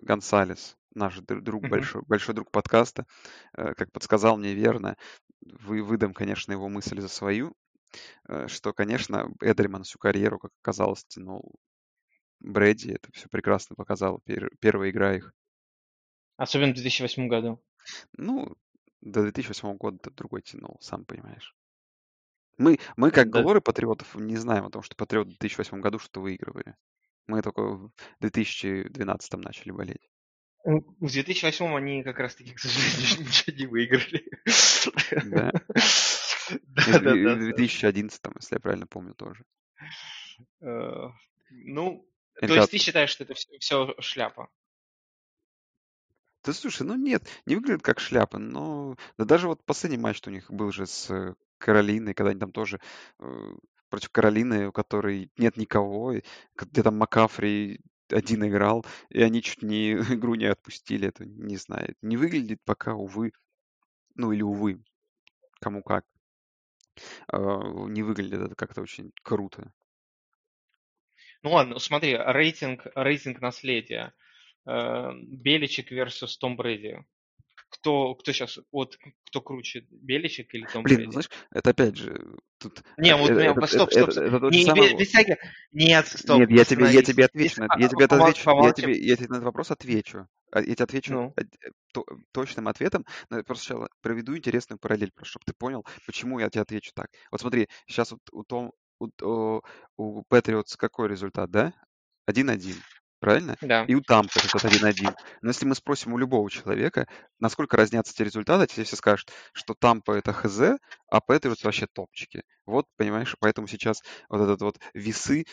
Speaker 2: Гонсалес, наш др- друг,
Speaker 1: Мгм.
Speaker 2: большой, большой друг подкаста, как подсказал мне верно, вы, выдам, конечно, его мысль за свою, что, конечно, Эдельман всю карьеру, как оказалось, тянул Брэди. Это все прекрасно показало пер- первая игра их.
Speaker 1: Особенно в 2008 году.
Speaker 2: Ну, до 2008 года другой тянул, сам понимаешь. Мы, мы как
Speaker 1: Да.
Speaker 2: глоры патриотов не знаем о том, что патриоты в 2008 году что-то выигрывали. Мы только в 2012 начали болеть.
Speaker 1: Ну, В 2008 они как раз таки, к сожалению, ничего не выиграли.
Speaker 2: Да. В
Speaker 1: да,
Speaker 2: и
Speaker 1: да.
Speaker 2: в 2011, если я правильно помню, тоже.
Speaker 1: Э, Ну, то есть ты считаешь, что это все шляпа?
Speaker 2: Да слушай, ну нет, не выглядит как шляпа, но да даже вот последний матч у них был же с Каролиной, когда они там тоже э, против Каролины, у которой нет никого, и где там Макафри один играл, и они чуть не игру не отпустили, это не знаю. Не выглядит пока, увы, ну или увы, кому как, а, не выглядит это как-то очень круто.
Speaker 1: Ну ладно, смотри, рейтинг, рейтинг наследия. Э, Беличек versus Том Брэди. Кто, кто сейчас, вот кто круче, Беличек или Том
Speaker 2: Блин, ну
Speaker 1: Брэди?
Speaker 2: знаешь, это опять же, тут
Speaker 1: Не, вот
Speaker 2: это,
Speaker 1: стоп, стоп,
Speaker 2: это-
Speaker 1: стоп.
Speaker 2: это
Speaker 1: Не,
Speaker 2: самое.
Speaker 1: без, без всяких... Нет, стоп,
Speaker 2: Нет, я тебе, я тебе отвечу, на, я тебе это
Speaker 1: помол-
Speaker 2: отвечу, я
Speaker 1: помолчи.
Speaker 2: тебе, я тебе на этот вопрос отвечу. А Я тебе отвечу
Speaker 1: Ну,
Speaker 2: э, то- точным ответом, но я просто сначала проведу интересную параллель, просто чтобы ты понял, почему я тебе отвечу так. Вот смотри, сейчас вот у Том, у, о- у Патриотс какой результат, да? 1-1, правильно?
Speaker 1: да.
Speaker 2: И у Тампа результат 1-1. Но если мы спросим у любого человека, насколько разнятся эти результаты, тебе все скажут, что Тампа это ХЗ, а Патриотс вообще топчики. Вот, понимаешь, поэтому сейчас вот этот вот весы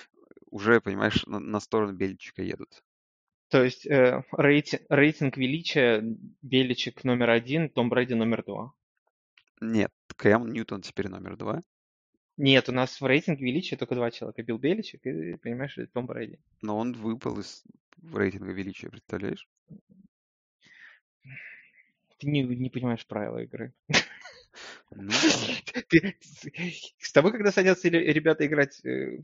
Speaker 2: уже, понимаешь, на, на сторону Бельчика едут.
Speaker 1: То есть э, рейтинг, рейтинг величия Беличек номер один, Том Брэди номер два.
Speaker 2: Нет, Кэм Ньютон теперь номер два.
Speaker 1: Нет, у нас в рейтинге величия только два человека. Билл Беличек и, понимаешь, Том Брэди.
Speaker 2: Но он выпал из рейтинга величия, представляешь?
Speaker 1: Ты не, не понимаешь правила игры.
Speaker 2: Ну,
Speaker 1: Ты- с тобой, когда садятся ре- ребята играть э,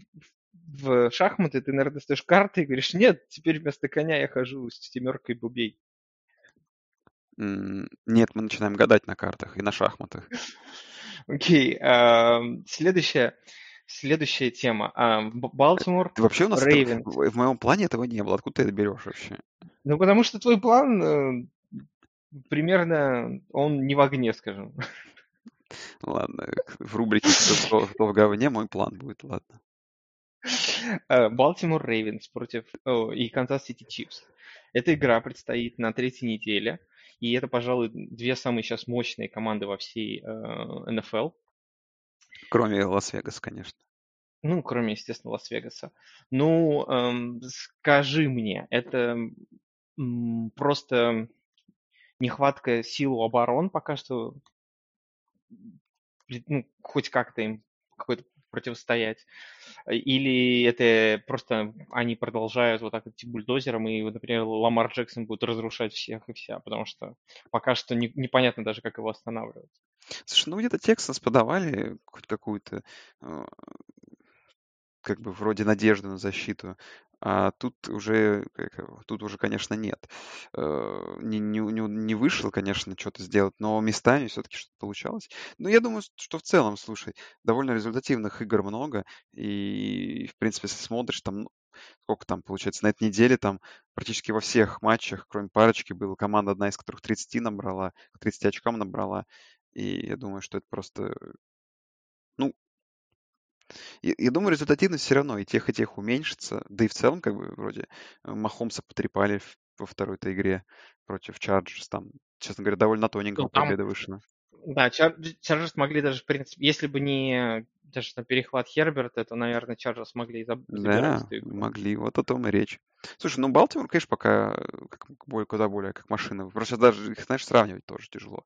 Speaker 1: в шахматы, ты, наверное, достаешь карты и говоришь, нет, теперь вместо коня я хожу с семеркой бубей.
Speaker 2: нет, мы начинаем гадать на картах и на шахматах.
Speaker 1: Окей, ам, следующая, следующая тема. Б- Балтимор
Speaker 2: Ты вообще у нас
Speaker 1: Рейвенс.
Speaker 2: в, в моем плане этого не было. Откуда ты это берешь вообще?
Speaker 1: Ну, потому что твой план э, примерно, он не в огне, скажем.
Speaker 2: Ладно, в рубрике «Кто, кто- кто в говне» мой план будет, ладно.
Speaker 1: Балтимор Рейвенс против о, и Канзас Сити Чифс. Эта игра предстоит на третьей неделе, и это, пожалуй, две самые сейчас мощные команды во всей э, НФЛ.
Speaker 2: Кроме Лас-Вегаса, конечно.
Speaker 1: Ну, кроме, естественно, Лас-Вегаса. Ну, эм, скажи мне, это м, просто нехватка сил у оборон пока что, ну, хоть как-то им какой-то противостоять? Или это просто они продолжают вот так идти бульдозером, и, например, Ламар Джексон будет разрушать всех и вся, потому что пока что не- непонятно даже, как его останавливать.
Speaker 2: Слушай, ну где-то Тексанс подавали хоть какую-то, э, как бы вроде надежду на защиту, а тут уже, его, тут уже, конечно, нет. Э, Не, не, не, вышел, конечно, что-то сделать, но местами все-таки что-то получалось. Ну, я думаю, что в целом, слушай, довольно результативных игр много, и, в принципе, если смотришь, там, ну, сколько там, получается, на этой неделе там практически во всех матчах, кроме парочки, была команда, одна из которых 30 набрала, 30 очкам набрала, и я думаю, что это просто, ну, я, я думаю, результативность все равно и тех, и тех уменьшится. Да и в целом, как бы, вроде э, Махомса потрепали в- во второй-то игре против Чарджерс. Там, честно говоря, довольно тоненького
Speaker 1: Ну,
Speaker 2: победа вышла.
Speaker 1: Да, Чар- Чарджерс могли даже, в принципе, если бы не даже на перехват Херберта, то, наверное, Чарджерс могли и заб-
Speaker 2: Да, могли. Вот о том и речь. Слушай, ну Балтимор, конечно, пока э, как, более, куда более как машина. Просто даже их, знаешь, сравнивать тоже тяжело.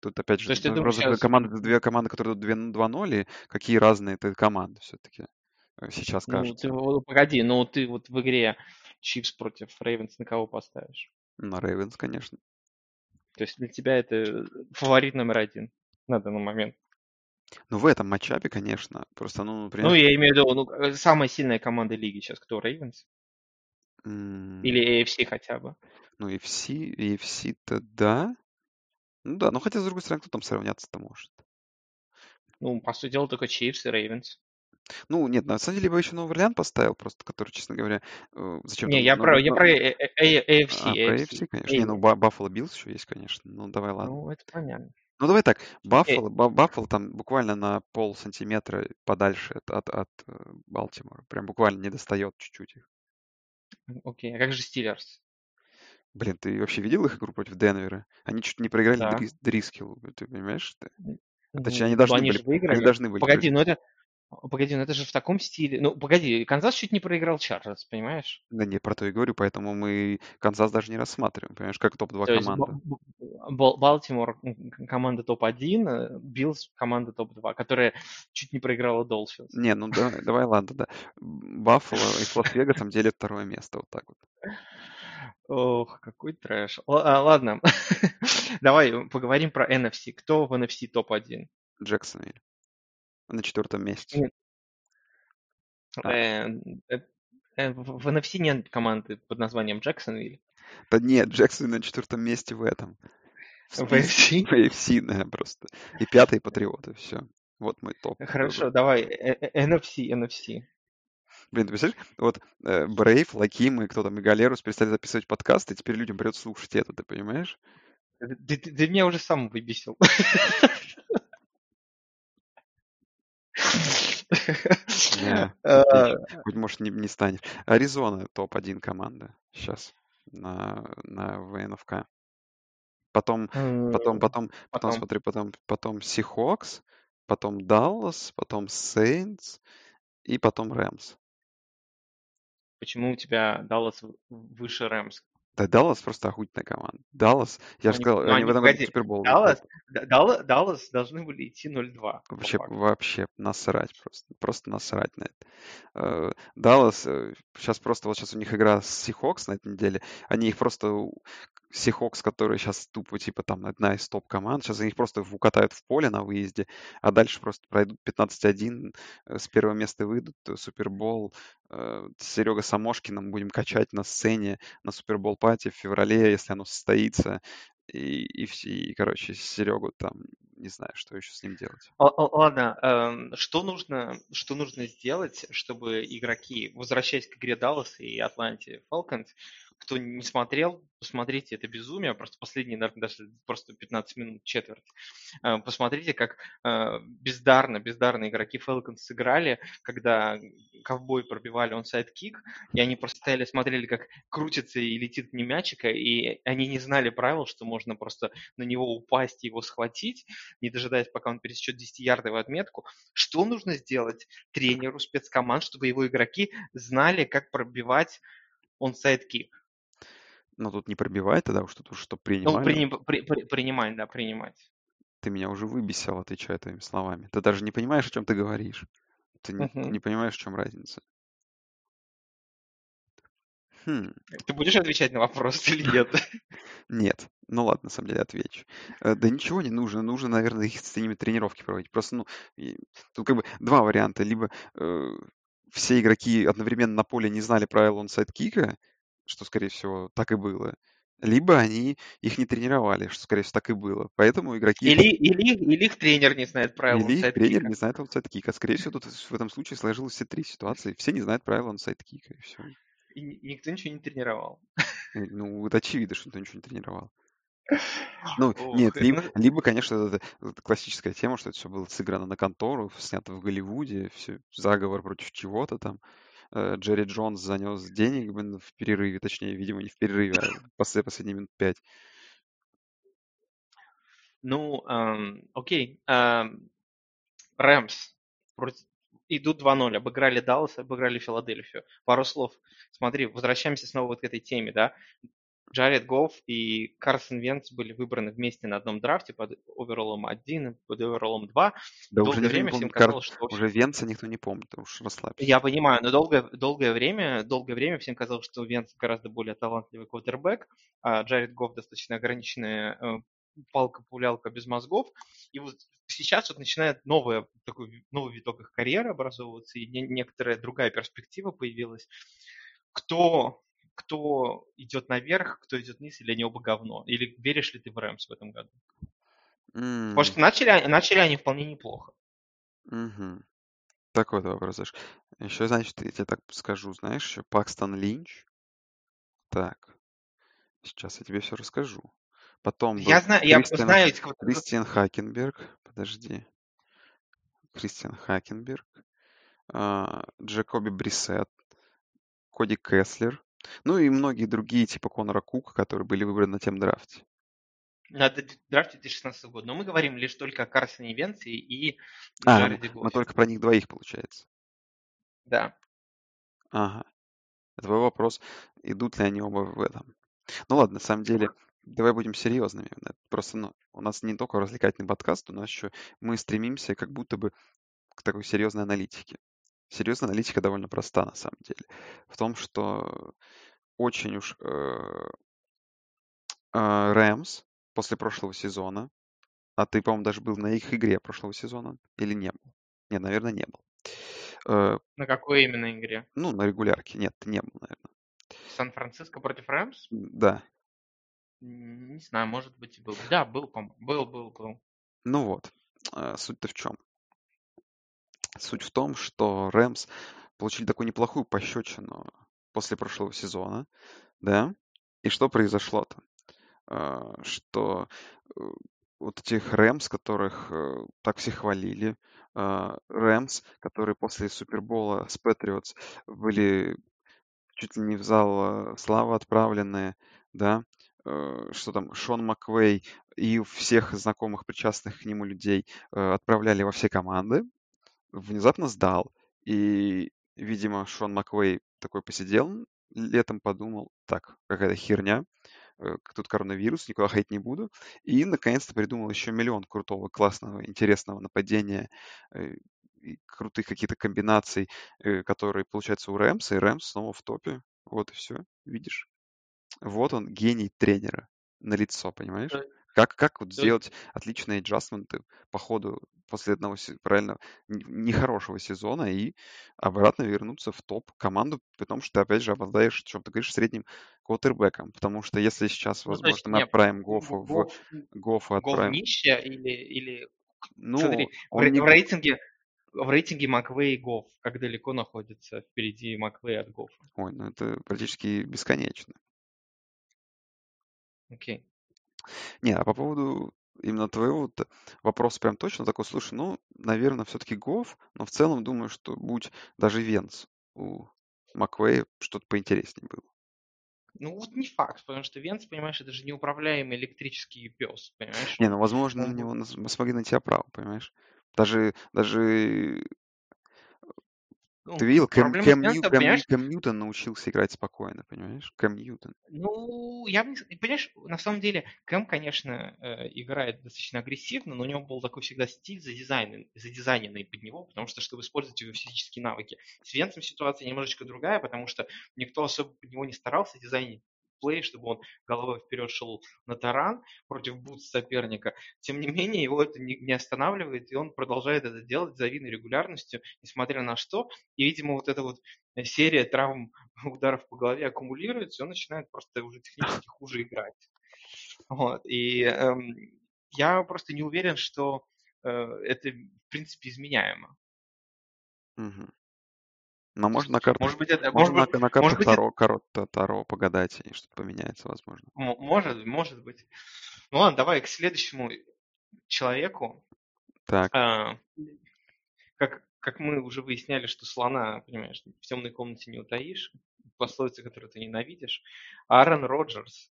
Speaker 2: Тут, опять же,
Speaker 1: ты
Speaker 2: ну,
Speaker 1: думаешь, сейчас...
Speaker 2: команды, две команды, которые идут 2-0, и какие разные это команды все-таки сейчас
Speaker 1: Ну, ты,
Speaker 2: кажется.
Speaker 1: погоди, ну ты вот в игре Чифс против Рейвенс на кого поставишь?
Speaker 2: На Рейвенс, конечно.
Speaker 1: То есть для тебя это фаворит номер один на данный момент.
Speaker 2: Ну, в этом matchup е, конечно. Просто, ну,
Speaker 1: Ну,
Speaker 2: например,
Speaker 1: я имею в виду, ну, э, самая сильная команда лиги сейчас кто? Рейвенс?
Speaker 2: м,
Speaker 1: Или AFC хотя бы?
Speaker 2: ну, AFC, AFC-то да. Ну да, ну хотя, с другой стороны, кто там сравняться-то может?
Speaker 1: Ну, по сути дела, только Чифс и Рейвенс.
Speaker 2: Ну, нет, на самом деле, я бы еще Новый Орлеан поставил, просто, который, честно говоря, э, зачем-то...
Speaker 1: Не, я
Speaker 2: ну,
Speaker 1: про,
Speaker 2: ну,
Speaker 1: я про э- э- э- AFC,
Speaker 2: а, про
Speaker 1: AFC.
Speaker 2: AFC, конечно. Не, ну, Ба- Баффало Биллс еще есть, конечно. Ну, давай, ладно.
Speaker 1: Ну, это понятно.
Speaker 2: Ну, давай так. Баффало, Ба- Баффало там буквально на пол сантиметра подальше от, от, от Балтимора. Прям буквально не достает чуть-чуть их.
Speaker 1: Окей, а как же Стиллерс?
Speaker 2: Блин, ты вообще видел их игру против Денвера? Они чуть не проиграли
Speaker 1: Да.
Speaker 2: Дрис- Дрискиллу, ты понимаешь? Ты? Точнее,
Speaker 1: Ну,
Speaker 2: они должны
Speaker 1: они
Speaker 2: были, они должны были
Speaker 1: Погоди, ну это... Погоди, ну это же в таком стиле. Ну, погоди, Канзас чуть не проиграл Чарджерс, понимаешь?
Speaker 2: Да не, про то и говорю, поэтому мы Канзас даже не рассматриваем, понимаешь, как топ-2
Speaker 1: То
Speaker 2: команда.
Speaker 1: Ба- Ба- Ба- Балтимор команда топ-1, Биллс команда топ-2, которая чуть не проиграла Долфинс.
Speaker 2: Не, ну давай, давай ладно, да. Баффало и Лас-Вегасом делят второе место, вот так вот.
Speaker 1: Ох, какой трэш. Л- а, ладно, давай поговорим про NFC. Кто в NFC топ-1?
Speaker 2: Джексонвиль на четвертом месте.
Speaker 1: Нет.
Speaker 2: А.
Speaker 1: Э, э, э, В NFC нет команды под названием Джексонвиль.
Speaker 2: Да нет, Джексонвиль на четвертом месте в этом. В.
Speaker 1: AFC?
Speaker 2: В AFC, да, просто. И пятый Патриоты, все. Вот мой топ.
Speaker 1: Хорошо, давай. NFC, NFC.
Speaker 2: Блин, ты представляешь, вот э, Брейв, Лаким и кто там, и Галерус перестали записывать подкасты, и теперь людям придется слушать это, ты понимаешь?
Speaker 1: Ты, ты- ты меня уже сам выбесил. Э,
Speaker 2: хоть, может, не, не станет. Аризона топ-1 команда сейчас на, ВНФК. Потом, потом, потом, потом, смотри, потом, потом Сихокс, потом Даллас, потом Сейнтс и потом Рэмс.
Speaker 1: Почему у тебя Даллас выше Рэмс?
Speaker 2: Да, Даллас просто охуительная команда. Даллас, я же сказал,
Speaker 1: ну,
Speaker 2: они
Speaker 1: они,
Speaker 2: в этом году Супербол
Speaker 1: Даллас,
Speaker 2: выиграют.
Speaker 1: Д- Далла- Даллас должны были идти 0-2. по
Speaker 2: Вообще, вообще насрать просто. Просто насрать на это. Э, Даллас, сейчас просто, вот сейчас у них игра с Сихокс на этой неделе. Они их просто... Сихокс, которые сейчас тупо, типа, там, одна из топ-команд, сейчас они их просто укатают в поле на выезде, а дальше просто пройдут 15-1, э, с первого места выйдут, э, Супербол, э, Серега Самошкиным будем качать на сцене на Супербол пати в феврале, если оно состоится. И, и, все, и, короче, Серегу там, не знаю, что еще с ним делать.
Speaker 1: Ладно, эм, что нужно, что нужно сделать, чтобы игроки, возвращаясь к игре Даллас и Атланте Falcons, кто не смотрел, посмотрите, это безумие, просто последние, наверное, даже просто 15 минут, четверть. Э, Посмотрите, как э, бездарно, бездарно игроки Falcons сыграли, когда ковбой пробивали онсайд кик, и они просто стояли, смотрели, как крутится и летит не мячика, и они не знали правил, что можно просто на него упасть и его схватить, не дожидаясь, пока он пересечет 10-ярдовую отметку. Что нужно сделать тренеру спецкоманд, чтобы его игроки знали, как пробивать онсайд кик?
Speaker 2: Но тут не пробивай тогда, уж тут что
Speaker 1: Ну,
Speaker 2: принимали.
Speaker 1: приним- при- при- принимать, да, принимать.
Speaker 2: Ты меня уже выбесил, отвечая твоими словами. Ты даже не понимаешь, о чем ты говоришь. Ты не,
Speaker 1: Мгм.
Speaker 2: не понимаешь, в чем разница. Хм,
Speaker 1: Ты будешь отвечать на вопрос или нет?
Speaker 2: нет. Ну ладно, на самом деле отвечу. Э, Да ничего не нужно. Нужно, наверное, их с ними тренировки проводить. Просто, ну, тут как бы два варианта. Либо э, все игроки одновременно на поле не знали правил онсайд-кика, что, скорее всего, так и было. Либо они их не тренировали, что, скорее всего, так и было. Поэтому игроки...
Speaker 1: Или, или, или их тренер не знает правил
Speaker 2: Или их тренер не знает онсайд-кика. Скорее всего, тут в этом случае сложилось все три ситуации. Все не знают правила онсайд-кика, и все.
Speaker 1: И ни- и никто ничего не тренировал.
Speaker 2: Ну, это очевидно, что никто ничего не тренировал. Ну,
Speaker 1: Ох,
Speaker 2: нет,
Speaker 1: это-
Speaker 2: либо, либо, конечно, это, это классическая тема, что это все было сыграно на контору, снято в Голливуде, все, заговор против чего-то там. Э, Джерри Джонс занес денег блин, в перерыве, точнее, видимо, не в перерыве, а после последние минут пять.
Speaker 1: Ну, эм, окей. эм, Рэмс против- идут 2-0, обыграли Даллас, обыграли Филадельфию. Пару слов. Смотри, возвращаемся снова вот к этой теме, да. Джаред Гофф и Карсон Венц были выбраны вместе на одном драфте под оверолом 1 и под оверолом 2.
Speaker 2: Да
Speaker 1: Долгое
Speaker 2: уже
Speaker 1: время всем
Speaker 2: Кар-
Speaker 1: казалось, что...
Speaker 2: уже Венца никто не помнит, уж расслабься.
Speaker 1: Я понимаю, но долгое, долгое время, долгое время всем казалось, что Венц гораздо более талантливый квотербек, а Джаред Гофф достаточно ограниченная э, палка-пулялка без мозгов. И вот сейчас вот начинает новая, такой новый виток их карьеры образовываться, и не- некоторая другая перспектива появилась. Кто, кто идет наверх, кто идет вниз, или они оба говно? Или веришь ли ты в Рэмс в этом году?
Speaker 2: М,
Speaker 1: Потому что начали, они- начали они вполне неплохо.
Speaker 2: мгм. такой вот вопрос. Еще, значит, я тебе так скажу, знаешь, еще Пакстон Линч. Так, сейчас я тебе все расскажу. Потом был
Speaker 1: Я знаю, я
Speaker 2: Кристиан,
Speaker 1: знаю этих.
Speaker 2: Кристиан Хакенберг. Подожди. Кристиан Хакенберг. а, Джекоби Брисет. Коди Кеслер. Ну и многие другие, типа Конора Кука, которые были выбраны на тем драфте.
Speaker 1: На драфте 2016 года. Но мы говорим лишь только о Карсоне Венции и
Speaker 2: А,
Speaker 1: Джареде
Speaker 2: мы
Speaker 1: Гоффе.
Speaker 2: только про них двоих, получается.
Speaker 1: Да.
Speaker 2: Ага. Твой вопрос, идут ли они оба в этом. Ну ладно, на самом деле, давай будем серьезными. Просто ну, у нас не только развлекательный подкаст, у нас еще мы стремимся как будто бы к такой серьезной аналитике. Серьезная аналитика довольно проста на самом деле. В том, что очень уж Рэмс после прошлого сезона, а ты, по-моему, даже был на их игре прошлого сезона или не был? Нет, наверное, не был. Э,
Speaker 1: На какой именно игре?
Speaker 2: ну, на регулярке. Нет, ты не был, наверное.
Speaker 1: Сан-Франциско против Рэмс?
Speaker 2: Да.
Speaker 1: Не знаю, может быть и был. Да, был, по-моему. Был, был, был.
Speaker 2: Ну вот, э, суть-то в чем? Суть в том, что Рэмс получили такую неплохую пощечину после прошлого сезона, да? И что произошло-то? А, Что э, вот этих Рэмс, которых э, так все хвалили, а, Рэмс, которые после Супербола с Патриотс были чуть ли не в зал э, славы отправлены, да, что там Шон Маквей и всех знакомых, причастных к нему людей отправляли во все команды, внезапно сдал. И, видимо, Шон Маквей такой посидел летом, подумал, так, какая-то херня, э, тут коронавирус, никуда ходить не буду. И, наконец-то, придумал еще миллион крутого, классного, интересного нападения, э, крутых каких-то комбинаций, э, которые получаются у Рэмса, и Рэмс снова в топе. Вот и все, видишь? Вот он, гений тренера на лицо, понимаешь? Как, как вот
Speaker 1: есть-
Speaker 2: сделать отличные аджастменты по ходу после одного правильно нехорошего сезона и обратно вернуться в топ команду, при том, что ты опять же обладаешь, чем ты говоришь, средним квотербеком. Потому что если сейчас,
Speaker 1: Ну, то есть,
Speaker 2: возможно, мы
Speaker 1: не,
Speaker 2: отправим Гофа в
Speaker 1: Гофф
Speaker 2: отправим.
Speaker 1: нищая или, или
Speaker 2: Ну,
Speaker 1: смотри, в,
Speaker 2: не...
Speaker 1: в рейтинге в рейтинге Маквей и Гофф, как далеко находится впереди Маквей от Гоффа.
Speaker 2: Ой, ну это практически бесконечно.
Speaker 1: Окей.
Speaker 2: Не, а по поводу именно твоего вот вопроса прям точно такой, слушай, ну, наверное, все-таки Гофф, но в целом думаю, что будь даже Венц у Маквея что-то поинтереснее было.
Speaker 1: Ну вот не факт, потому что Венц, понимаешь, это же неуправляемый электрический пес, понимаешь?
Speaker 2: Не, ну,
Speaker 1: Он,
Speaker 2: возможно, на
Speaker 1: он
Speaker 2: него нас- мы смогли найти оправу, понимаешь? Даже, даже
Speaker 1: ну,
Speaker 2: ты видел, Кэм, Кэм, Нью- Кэм,
Speaker 1: понимаешь,
Speaker 2: Кэм Ньютон научился играть спокойно, понимаешь? Кэм Ньютон.
Speaker 1: Ну, я Понимаешь, на самом деле, Кэм, конечно, э, играет достаточно агрессивно, но у него был такой всегда стиль задизайнен- задизайненный под него, потому что, чтобы использовать его физические навыки. С Венцем ситуация немножечко другая, потому что никто особо под него не старался дизайнить плей, чтобы он головой вперед шел на таран против бутс соперника. Тем не менее, его это не, останавливает, и он продолжает это делать с завидной регулярностью, несмотря на что. И, видимо, вот эта вот серия травм ударов по голове аккумулируется, и он начинает просто уже технически хуже играть. Вот. И эм, я просто не уверен, что э, это, в принципе, изменяемо.
Speaker 2: Мгм. Но можно на картах,
Speaker 1: может быть, это, может
Speaker 2: можно
Speaker 1: быть,
Speaker 2: на, на
Speaker 1: может
Speaker 2: картах
Speaker 1: быть,
Speaker 2: Таро, каро- та- Таро погадать, и что-то поменяется, возможно.
Speaker 1: может, может быть. Ну ладно, давай к следующему человеку.
Speaker 2: Так,
Speaker 1: А, как, как мы уже выясняли, что слона, понимаешь, в темной комнате не утаишь, пословица, которую ты ненавидишь. Аарон Роджерс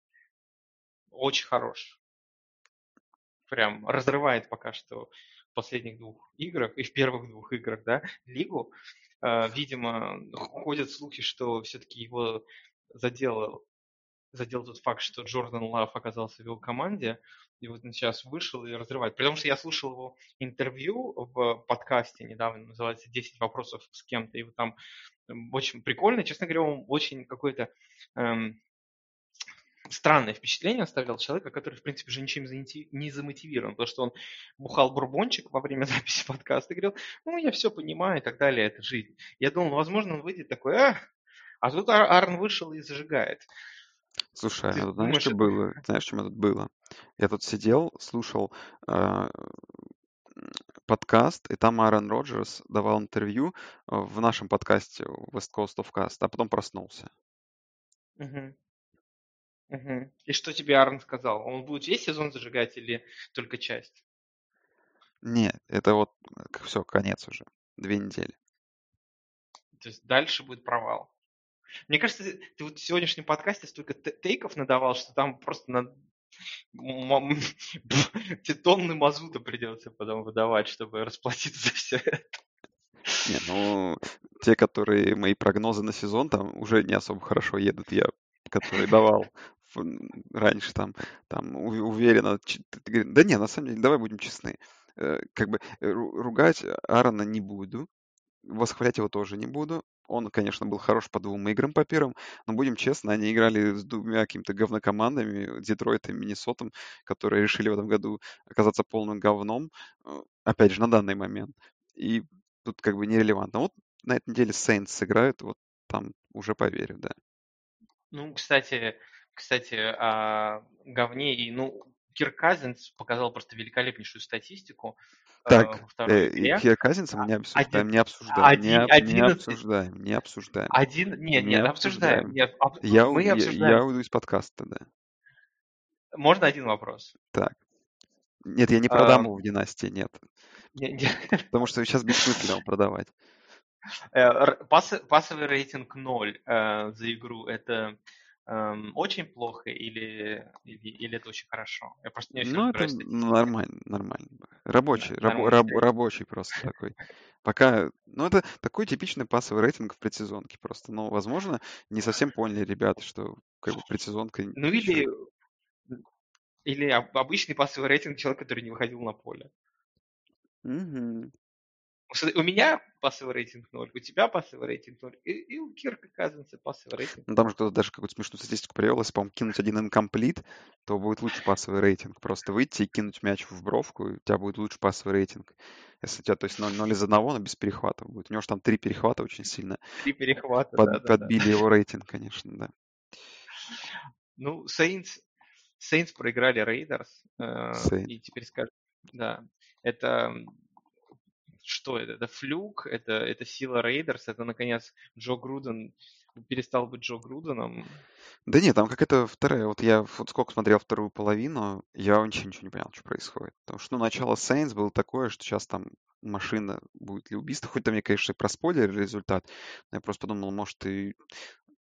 Speaker 1: очень хорош. Прям разрывает пока что в последних двух играх и в первых двух играх, да, лигу. А, Видимо, ходят слухи, что все-таки его задел, задел тот факт, что Джордан Лав оказался в его команде, и вот он сейчас вышел и разрывает. Потому что я слушал его интервью в подкасте недавно, называется «10 вопросов с кем-то», и вот там очень прикольно, честно говоря, он очень какой-то эм, странное впечатление оставлял человека, который, в принципе, же ничем не замотивирован, потому что он бухал бурбончик во время записи подкаста и говорил, ну, я все понимаю и так далее, это жизнь. Я думал, возможно, он выйдет такой, а, а тут Ар- Арн вышел и зажигает.
Speaker 2: слушай,
Speaker 1: Ты
Speaker 2: а знаешь,
Speaker 1: думаешь,
Speaker 2: что
Speaker 1: это...
Speaker 2: было? Знаешь, что тут было? Я тут сидел, слушал а, подкаст, и там Аарон Роджерс давал интервью э, в нашем подкасте West Coast of Cast, а потом проснулся.
Speaker 1: Угу. Угу. И что тебе Аарон сказал? Он будет весь сезон зажигать или только часть?
Speaker 2: Нет, это вот все, конец уже. Две недели.
Speaker 1: То есть дальше будет провал. Мне кажется, ты, вот в сегодняшнем подкасте столько тейков надавал, что там просто на тонны мазута придется потом выдавать, чтобы расплатиться за все это.
Speaker 2: Не, ну, те, которые мои прогнозы на сезон, там уже не особо хорошо едут. Я, который давал раньше, там, там уверенно... Да не, на самом деле, давай будем честны. Э, как бы э, ругать Аарона не буду, восхвалять его тоже не буду. Он, конечно, был хорош по двум играм по первым, но будем честны, они играли с двумя какими-то говнокомандами, Детройт и Миннесотом, которые решили в этом году оказаться полным говном, э, опять же, на данный момент. И тут как бы нерелевантно. Вот на этой неделе Сейнс сыграют, вот там уже поверю, да.
Speaker 1: Ну, кстати, кстати, о говне и, ну, Кирк Казинс показал просто великолепнейшую статистику.
Speaker 2: Э, так, э, и Кирк Казинса мы не обсуждаем, один, не обсуждаем, один, не, 11, не обсуждаем, не обсуждаем.
Speaker 1: Один, нет, не нет, обсуждаем. Нет, об,
Speaker 2: я, мы обсуждаем. Я, я уйду из подкаста, да.
Speaker 1: Можно один вопрос?
Speaker 2: Так. Нет, я не продам а, его в династии, нет. Не, не. Потому что сейчас бессмысленно продавать.
Speaker 1: Э, пассовый рейтинг 0 за игру – это эм, очень плохо или, или, или это очень хорошо?
Speaker 2: Я просто не очень Ну, это нормально, нормально. Рабочий, да, раб, раб, рабочий просто такой. Пока, ну, это такой типичный пассовый рейтинг в предсезонке просто. Но, возможно, не совсем поняли ребята, что как бы предсезонка...
Speaker 1: Ну, или, или обычный пассовый рейтинг человека, который не выходил на поле.
Speaker 2: Угу.
Speaker 1: У меня пассовый рейтинг 0, у тебя пассовый рейтинг 0, и, и у Кирка Казинса пассовый рейтинг.
Speaker 2: Ну, там же кто-то даже какую-то смешную статистику привел, если, по-моему, кинуть один incomplete, то будет лучше пассовый рейтинг. Просто выйти и кинуть мяч в бровку, и у тебя будет лучше пассовый рейтинг. Если у тебя, то есть 0, 0 из одного, но без перехватов будет. У него же там три перехвата очень сильно.
Speaker 1: Три перехвата,
Speaker 2: под, да, Подбили да. его рейтинг, конечно, да.
Speaker 1: Ну, Saints, Saints проиграли Рейдерс, э, и теперь скажем, да, это что это? Это fluke, это, это сила Рейдерс, это, наконец, Джон Груден перестал быть Джо Груденом.
Speaker 2: Да нет, там какая-то вторая. Вот я вот сколько смотрел вторую половину, я вообще ничего не понял, что происходит. Потому что, ну, начало Saints было такое, что сейчас там машина будет ли убийство. Хоть там я, конечно, про спойлер результат. Но я просто подумал, может, ты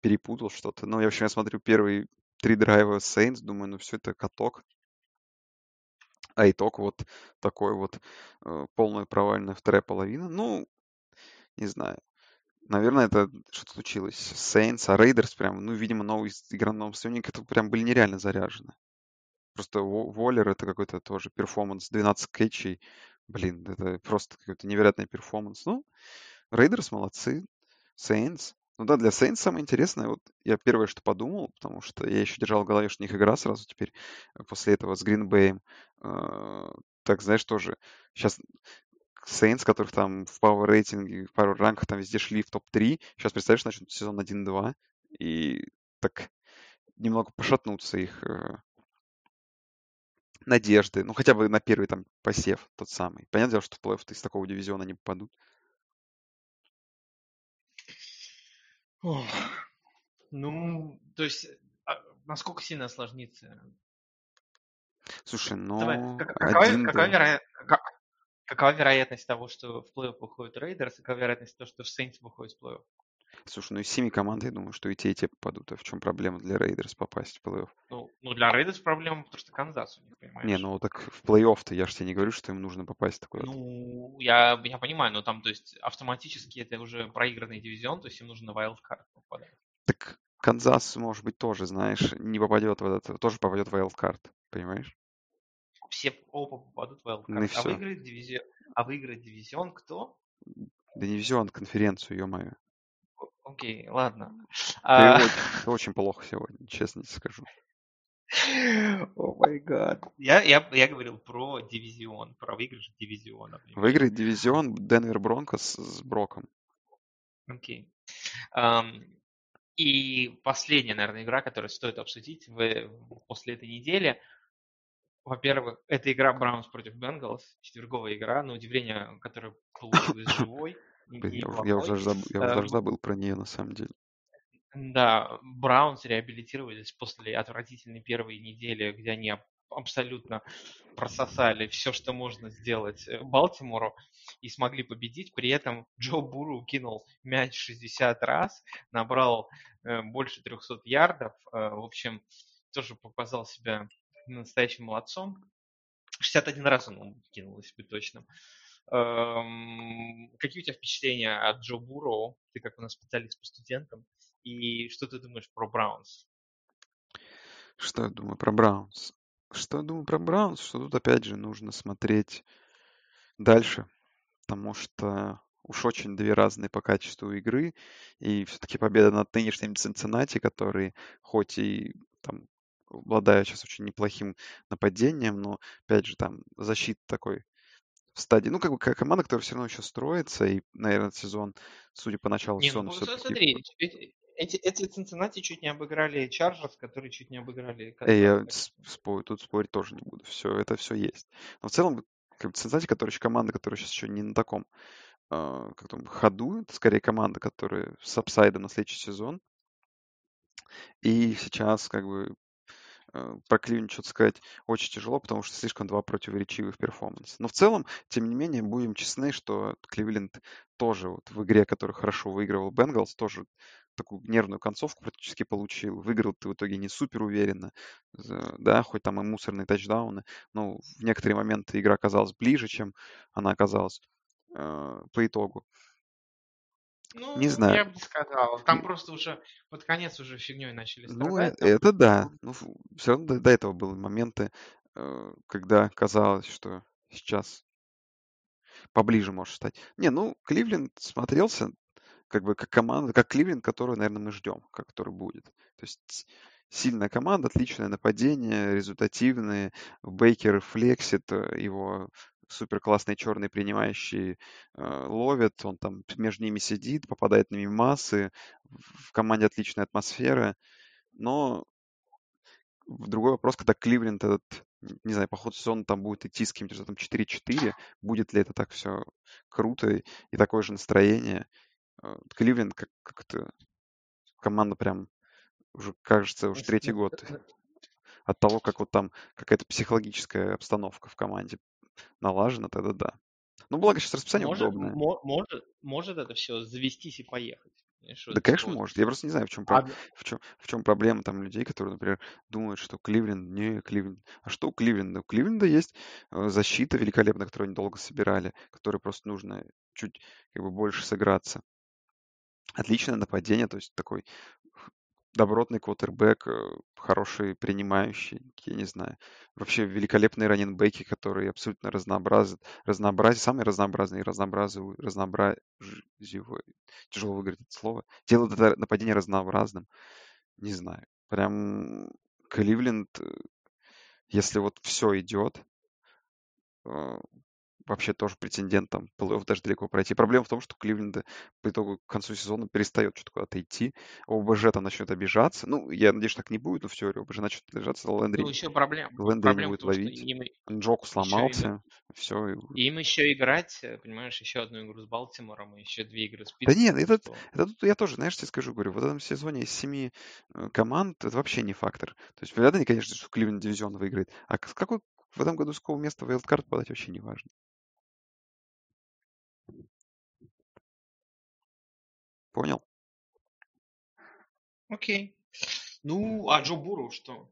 Speaker 2: перепутал что-то. Ну, я, в общем, я смотрю первые три драйва Saints, думаю, ну, все это каток а итог вот такой вот э, полная провальная вторая половина. Ну, не знаю. Наверное, это что-то случилось Saints, а Raiders прям, ну, видимо, новый игроком союзник, это прям были нереально заряжены. Просто Воллер это какой-то тоже перформанс, 12 кетчей. Блин, это просто какой-то невероятный перформанс. Ну, Рейдерс молодцы. Saints. Ну да, для Saints самое интересное, вот я первое, что подумал, потому что я еще держал в голове, что у них игра сразу теперь э, после этого с Гринбэем. Э, так, знаешь, тоже сейчас Saints, которых там в Power рейтинге, в Power ранках там везде шли в топ-3, сейчас, представляешь, начнут сезон 1-2, и так немного пошатнутся их э, надежды, ну хотя бы на первый там посев тот самый. Понятное дело, что в плей-офф из такого дивизиона не попадут.
Speaker 1: Ох. Ну, то есть, а, насколько сильно осложнится?
Speaker 2: Слушай, ну,
Speaker 1: Давай, как- какова, один, какова, да. вероя- как- какова вероятность того, что в плей-офф выходит Рейдерс, и какова вероятность того, что в Сейнс выходит в плей-офф?
Speaker 2: Слушай, ну из семи команд, я думаю, что и те, и те попадут. А в чем проблема для Рейдерс попасть в плей-офф?
Speaker 1: Ну, ну для Рейдерс проблема, потому что Канзас у них, понимаешь?
Speaker 2: Не, ну так в плей-офф-то я же тебе не говорю, что им нужно попасть такое.
Speaker 1: Ну, я, я понимаю, но там, то есть, автоматически это уже проигранный дивизион, то есть им нужно на wildcard попадать.
Speaker 2: Так Канзас, может быть, тоже, знаешь, не попадет в этот, тоже попадет в wildcard, понимаешь?
Speaker 1: Все оба попадут в wildcard. Ну, а, выиграет дивизион, а выиграет дивизион кто?
Speaker 2: Да дивизион, конференцию, ё-моё.
Speaker 1: Окей, ладно.
Speaker 2: А... очень плохо сегодня, честно скажу.
Speaker 1: О май гад. Я, я, я говорил про дивизион, про выигрыш дивизиона.
Speaker 2: Выиграет дивизион Денвер Бронкос с Броком.
Speaker 1: Окей. Um, и последняя, наверное, игра, которую стоит обсудить в, после этой недели. во-первых, это игра Браунс против Бенгалс, четверговая игра, на удивление, которая получилась живой.
Speaker 2: Я, уже, я, уже забыл, я уже даже забыл про нее на самом деле.
Speaker 1: Да, Браунс реабилитировались после отвратительной первой недели, где они абсолютно прососали все, что можно сделать э, Балтимору и смогли победить. При этом Джо Буру кинул мяч 60 раз, набрал э, больше 300 ярдов. Э, в общем, тоже показал себя настоящим молодцом. 61 раз он кинул, если быть точным. Эм, какие у тебя впечатления от Джо Буро? Ты как у нас специалист по студентам. И что ты думаешь про Браунс?
Speaker 2: Что я думаю про Браунс? Что я думаю про Браунс? Что тут опять же нужно смотреть дальше, потому что уж очень две разные по качеству игры, и все-таки победа над нынешним Цинциннати, который хоть и там обладая сейчас очень неплохим нападением, но, опять же, там защита такой в стадии, ну, как бы команда, которая все равно еще строится, и, наверное, сезон, судя по началу
Speaker 1: не,
Speaker 2: сезона,
Speaker 1: ну,
Speaker 2: все-таки...
Speaker 1: смотри, эти, эти Цинциннати чуть не обыграли Чарджерс, которые чуть не обыграли
Speaker 2: Эй, я спор, тут спорить тоже не буду. Все, это все есть. Но в целом, как бы Цинциннати, которая еще команда, которая сейчас еще не на таком э, как там, ходу, это скорее команда, которая с апсайдом на следующий сезон. И сейчас как бы про Кливленд что-то сказать очень тяжело, потому что слишком два противоречивых перформанса. Но в целом, тем не менее, будем честны, что Кливленд тоже вот в игре, которую хорошо выигрывал Бенгалс, тоже такую нервную концовку практически получил. Выиграл ты в итоге не супер уверенно, да, хоть там и мусорные тачдауны, но в некоторые моменты игра оказалась ближе, чем она оказалась э, по итогу.
Speaker 1: Ну, не знаю. я бы сказал. Там просто уже под конец уже фигней начали
Speaker 2: ну, страдать. Ну, это да. Ну, все равно до, до этого были моменты, э, когда казалось, что сейчас поближе может стать. Не, ну, Кливленд смотрелся как бы как команда, как Кливленд, которую, наверное, мы ждем, как который будет. То есть сильная команда, отличное нападение, результативные. Бейкер флексит, э, его супер классные черные принимающие э, ловят, он там между ними сидит, попадает на мимасы, в команде отличная атмосфера, но другой вопрос, когда Кливленд этот, не знаю, по ходу сезона там будет идти с каким-то там 4-4, будет ли это так все круто и такое же настроение. Э, Кливленд как- как-то команда прям уже, кажется, уже третий год от того, как вот там какая-то психологическая обстановка в команде налажено, тогда да. Ну, благо сейчас расписание
Speaker 1: может,
Speaker 2: удобное.
Speaker 1: Может, может это все завестись и поехать.
Speaker 2: Да, конечно, может. Я просто не знаю, в чем, а... в, чем, в чем проблема там людей, которые, например, думают, что Кливленд, не Кливленд. А что у Кливленда? У Кливленда есть э, защита великолепная, которую они долго собирали, которой просто нужно чуть как бы больше сыграться. Отличное нападение, то есть такой добротный квотербек, э, хороший принимающий, я не знаю. Вообще великолепные раненбеки, которые абсолютно разнообразят, разнообразие, самые разнообразные, разнообразие, разнообразие, тяжело выговорить это слово, делают это нападение разнообразным. Не знаю. Прям Кливленд, э, если вот все идет, э, вообще тоже претендент там плей-офф даже далеко пройти. Проблема в том, что Кливленда по итогу к концу сезона перестает что-то куда-то идти. ОБЖ там начнет обижаться. Ну, я надеюсь, так не будет, но в теории ОБЖ начнет обижаться. Лэндри,
Speaker 1: ну, еще проблема.
Speaker 2: Лэндри
Speaker 1: проблема
Speaker 2: не будет ловить. Им... Нджоку сломался. Им... Все.
Speaker 1: Им еще играть, э, понимаешь, еще одну игру с Балтимором и еще две игры с
Speaker 2: Питтсбургом. Да нет, это, это, это я тоже, знаешь, тебе скажу, говорю, в этом сезоне из семи э, команд это вообще не фактор. То есть вряд ли, конечно, что Кливленд дивизион выиграет. А с какой в этом году с какого места в Wildcard попадать вообще не важно. Понял?
Speaker 1: Окей. Ну, а Джо Бурроу что?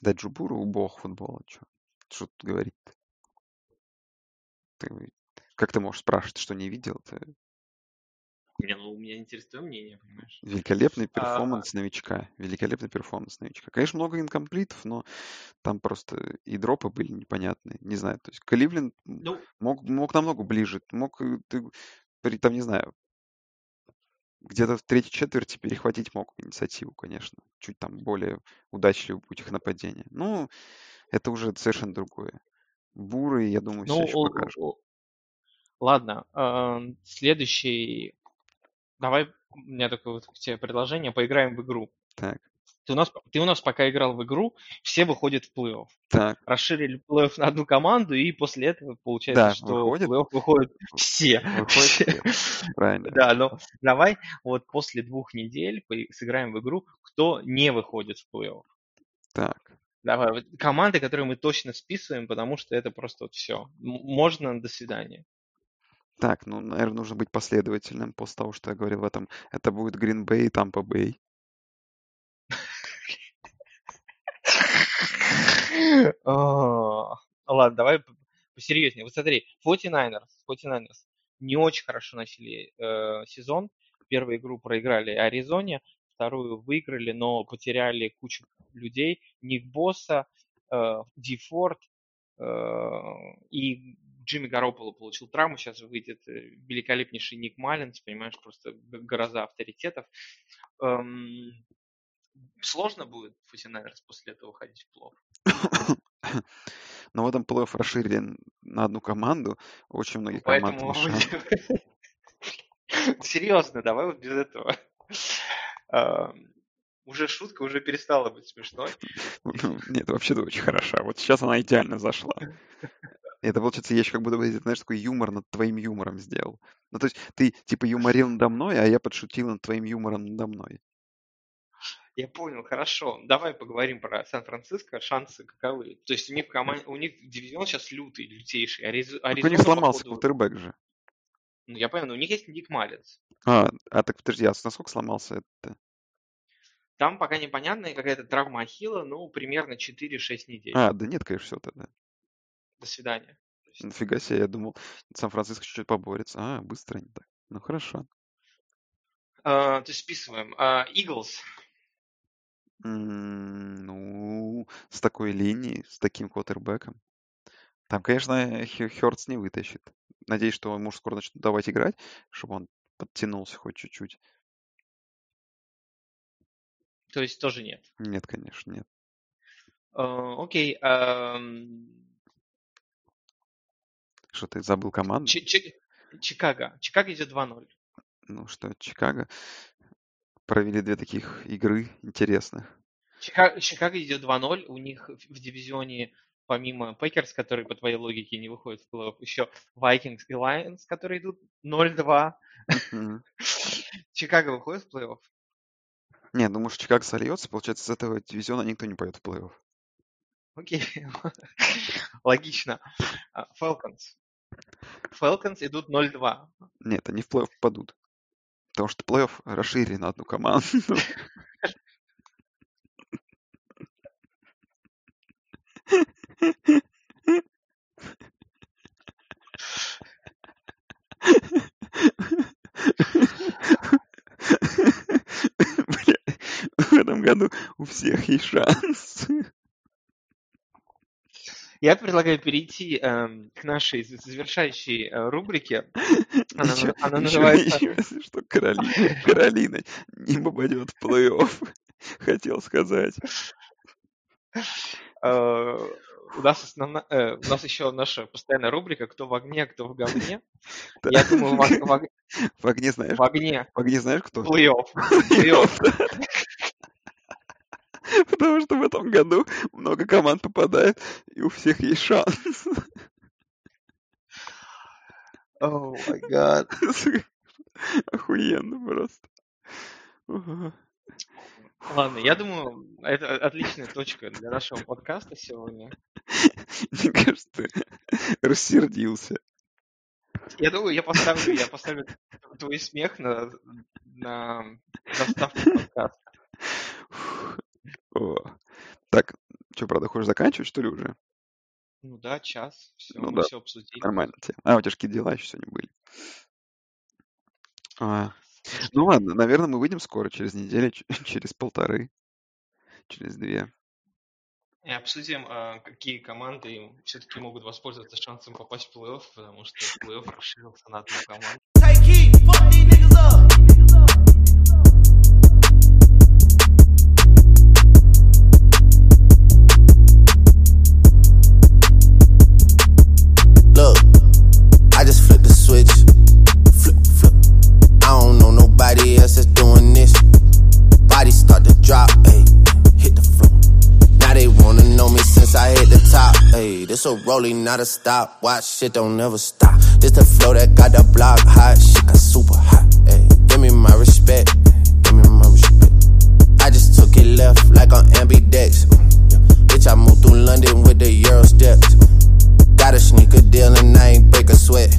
Speaker 2: Да Джо Бурроу бог футбола. Что, что тут говорить -то? Ты, как ты можешь спрашивать, что не видел? Ты...
Speaker 1: Не, ну, мне интересно мнение, понимаешь?
Speaker 2: Великолепный а, перформанс а... новичка. Великолепный перформанс новичка. Конечно, много инкомплитов, но там просто и дропы были непонятные. Не знаю, то есть Кливленд ну... мог, мог намного ближе. Мог, ты, там, не знаю, где-то в третьей четверти перехватить мог инициативу, конечно. Чуть там более удачливый путь их нападения. Ну, это уже совершенно другое. Буры, я думаю, ну, все еще покажут.
Speaker 1: Ладно, э, следующий. Давай, у меня такое вот к тебе предложение, поиграем в игру.
Speaker 2: Так.
Speaker 1: Ты у, нас, ты у нас пока играл в игру, все выходят в плей-офф.
Speaker 2: Так.
Speaker 1: Расширили плей-офф на одну команду, и после этого получается,
Speaker 2: Да,
Speaker 1: что
Speaker 2: выходят.
Speaker 1: в плей-офф выходят все.
Speaker 2: Выходят все. Правильно.
Speaker 1: Да, но давай вот после двух недель сыграем в игру, кто не выходит в плей-офф.
Speaker 2: Так.
Speaker 1: Давай, вот команды, которые мы точно списываем, потому что это просто вот все. Можно, до свидания.
Speaker 2: Так, ну, наверное, нужно быть последовательным после того, что я говорил в этом. Это будет Green Bay и Tampa Bay.
Speaker 1: Ладно, давай посерьезнее. Вот смотри, 49ers, 49ers не очень хорошо начали э, сезон. Первую игру проиграли Аризоне, вторую выиграли, но потеряли кучу людей. Ник Босса, э, Ди Форд э, и Джимми Гарополо получил травму. Сейчас выйдет э, великолепнейший Ник Маллинс, понимаешь, просто гроза авторитетов. Эм, сложно будет 49ers после этого ходить в плов.
Speaker 2: Но в этом плей-офф расширили на одну команду. Очень многих команд
Speaker 1: Поэтому
Speaker 2: есть шанс.
Speaker 1: серьезно, давай вот без этого. А, Уже шутка уже перестала быть смешной.
Speaker 2: Ну, Нет, вообще-то очень хороша. Вот сейчас она идеально зашла. Это, получается, я еще как будто бы, знаешь, такой юмор над твоим юмором сделал. Ну, то есть ты, типа, юморил надо мной, а я подшутил над твоим юмором надо мной.
Speaker 1: Я понял, хорошо. Давай поговорим про Сан-Франциско. Шансы каковы? То есть у них, коман- у них дивизион сейчас лютый, лютейший. Ариз-
Speaker 2: Так у них
Speaker 1: Аризона,
Speaker 2: сломался
Speaker 1: походу-
Speaker 2: квотербек же.
Speaker 1: Ну, я понял, но у них есть Ник Малец.
Speaker 2: А, а так подожди, а насколько сломался это?
Speaker 1: Там пока непонятная какая-то травма Ахилла, ну, примерно 4-6 недель.
Speaker 2: А, да нет, конечно, все тогда.
Speaker 1: До свидания.
Speaker 2: Нафига себе, я думал, Сан-Франциско чуть-чуть поборется. А, быстро они так. Ну, хорошо.
Speaker 1: а, то есть списываем. А, Eagles.
Speaker 2: М, Ну, с такой линией, с таким квотербеком. Там, конечно, Хёртс не вытащит. Надеюсь, что ему скоро начнут давать играть, чтобы он подтянулся хоть чуть-чуть.
Speaker 1: То есть тоже нет.
Speaker 2: Нет, конечно, нет.
Speaker 1: А, Окей. ам,
Speaker 2: Что ты забыл команду?
Speaker 1: Чи- Чи- Чикаго. Чикаго идет 2-0.
Speaker 2: Ну что, Чикаго провели две таких игры интересных.
Speaker 1: Чика- Чикаго идет 2-0. У них в дивизионе помимо Пэкерс, которые по твоей логике не выходят в плей-офф, еще Vikings и Lions, которые идут 0-2.
Speaker 2: Мгм.
Speaker 1: Чикаго выходит в плей-офф.
Speaker 2: Не, думаю, что Чикаго сольется, получается, с этого дивизиона никто не пойдет в плей-офф.
Speaker 1: Окей. Логично. А, Falcons. Falcons идут 0-2.
Speaker 2: Нет, они в плей-офф попадут. Потому что плей-офф расширили на одну команду. В этом году у всех есть шанс.
Speaker 1: Я предлагаю перейти эм, к нашей завершающей э, рубрике. Она,
Speaker 2: Еще,
Speaker 1: на- она
Speaker 2: еще-
Speaker 1: называется...
Speaker 2: еще, если что, Каролина, Каролина не попадет в плей-офф. Хотел сказать.
Speaker 1: э, у нас основна, э, у нас еще наша постоянная рубрика «Кто в огне, кто в говне». Я думаю, в, в
Speaker 2: В огне знаешь,
Speaker 1: в огне
Speaker 2: в огне знаешь кто?
Speaker 1: плей-офф. Плей-офф.
Speaker 2: Потому что в этом году много команд попадает, и у всех есть шанс.
Speaker 1: О май гад.
Speaker 2: Охуенно просто.
Speaker 1: Ладно, я думаю, это отличная точка для нашего подкаста сегодня.
Speaker 2: Мне кажется, ты рассердился.
Speaker 1: Я думаю, я поставлю, я поставлю твой смех на, на заставку подкаста.
Speaker 2: О. Так, что, правда, хочешь заканчивать, что ли, уже?
Speaker 1: Ну да, час. Все,
Speaker 2: Ну
Speaker 1: мы
Speaker 2: да.
Speaker 1: все обсудили.
Speaker 2: Нормально тебе. А, у тебя же какие дела еще сегодня были. А, Ну ладно, наверное, мы выйдем скоро, через неделю, через полторы, через две.
Speaker 1: И обсудим, а, какие команды все-таки могут воспользоваться шансом попасть в плей-офф, потому что плей-офф расширился на одну команду.
Speaker 3: drop, ayy, hit the floor. Now they wanna know me since I hit the top, ayy. This a rolling, not a stop. Watch shit don't never stop. This the flow that got the block hot, shit got super hot, ayy. Give me my respect, give me my respect. I just took it left like on ambidex. Bitch, I moved through London with the Euro steps. Got a sneaker deal and I ain't break a sweat.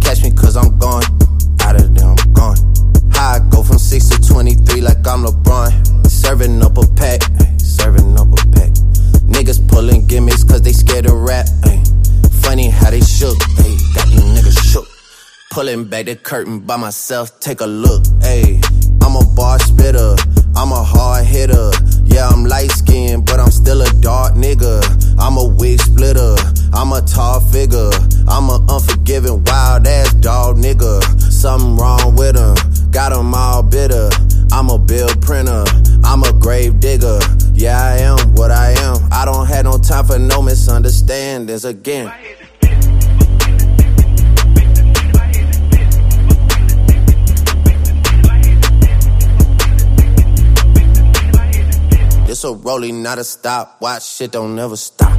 Speaker 3: Catch me cause I'm gone. Out of there, I'm gone. I go from 6 to 23 like I'm LeBron. Serving up a pack. Serving up a pack. Niggas pulling gimmicks cause they scared of rap. Funny how they shook. Ay. Got these niggas shook. Pulling back the curtain by myself. Take a look. Ay. I'm a bar spitter. I'm a hard hitter. Yeah, I'm light skinned, but I'm still a dark nigga. I'm a wig splitter. I'm a tall figure. I'm a unforgiving, wild ass dog nigga. Something wrong with him. Got him all bitter. I'm a bill printer. I'm a grave digger. Yeah, I am what I am. I don't have no time for no misunderstandings again. This a rolling, not a stop. Watch shit don't never stop.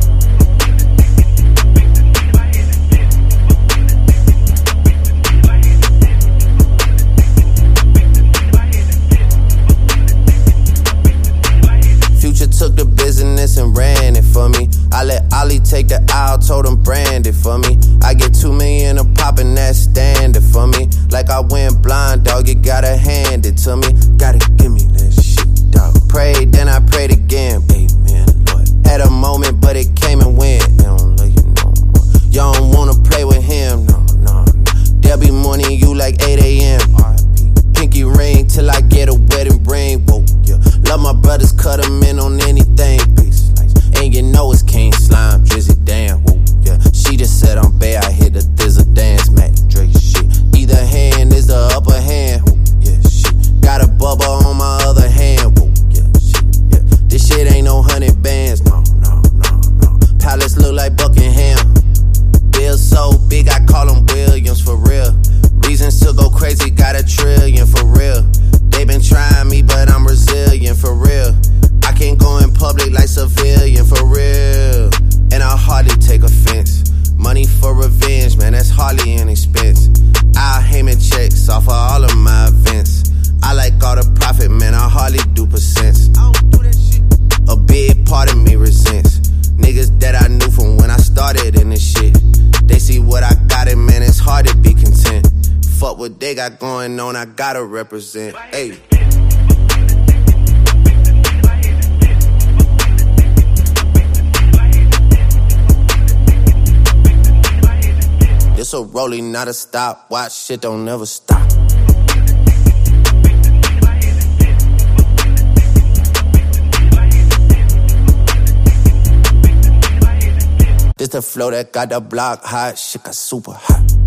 Speaker 3: Future took the business and ran it for me. I let Ollie take the aisle, told him brand it for me. I get two million a pop and that's standard for me. Like I went blind, dog, you gotta hand it to me. Gotta give me that. Prayed, then I prayed again. Amen, Lord. Had a moment, but it came and went. They don't wanna play with him, no, no, no. There'll be morning you like 8 a.m. Pinky ring till I get a wedding ring. Whoa, yeah. Love my brothers, cut them in on anything. And you know it's King Slime, Drizzy, damn. Whoa, yeah. She just said I'm bad, going I gotta represent. Hey. This a rolling, not a stop. Watch shit don't never stop. This the flow that got the block hot. Shit got super hot.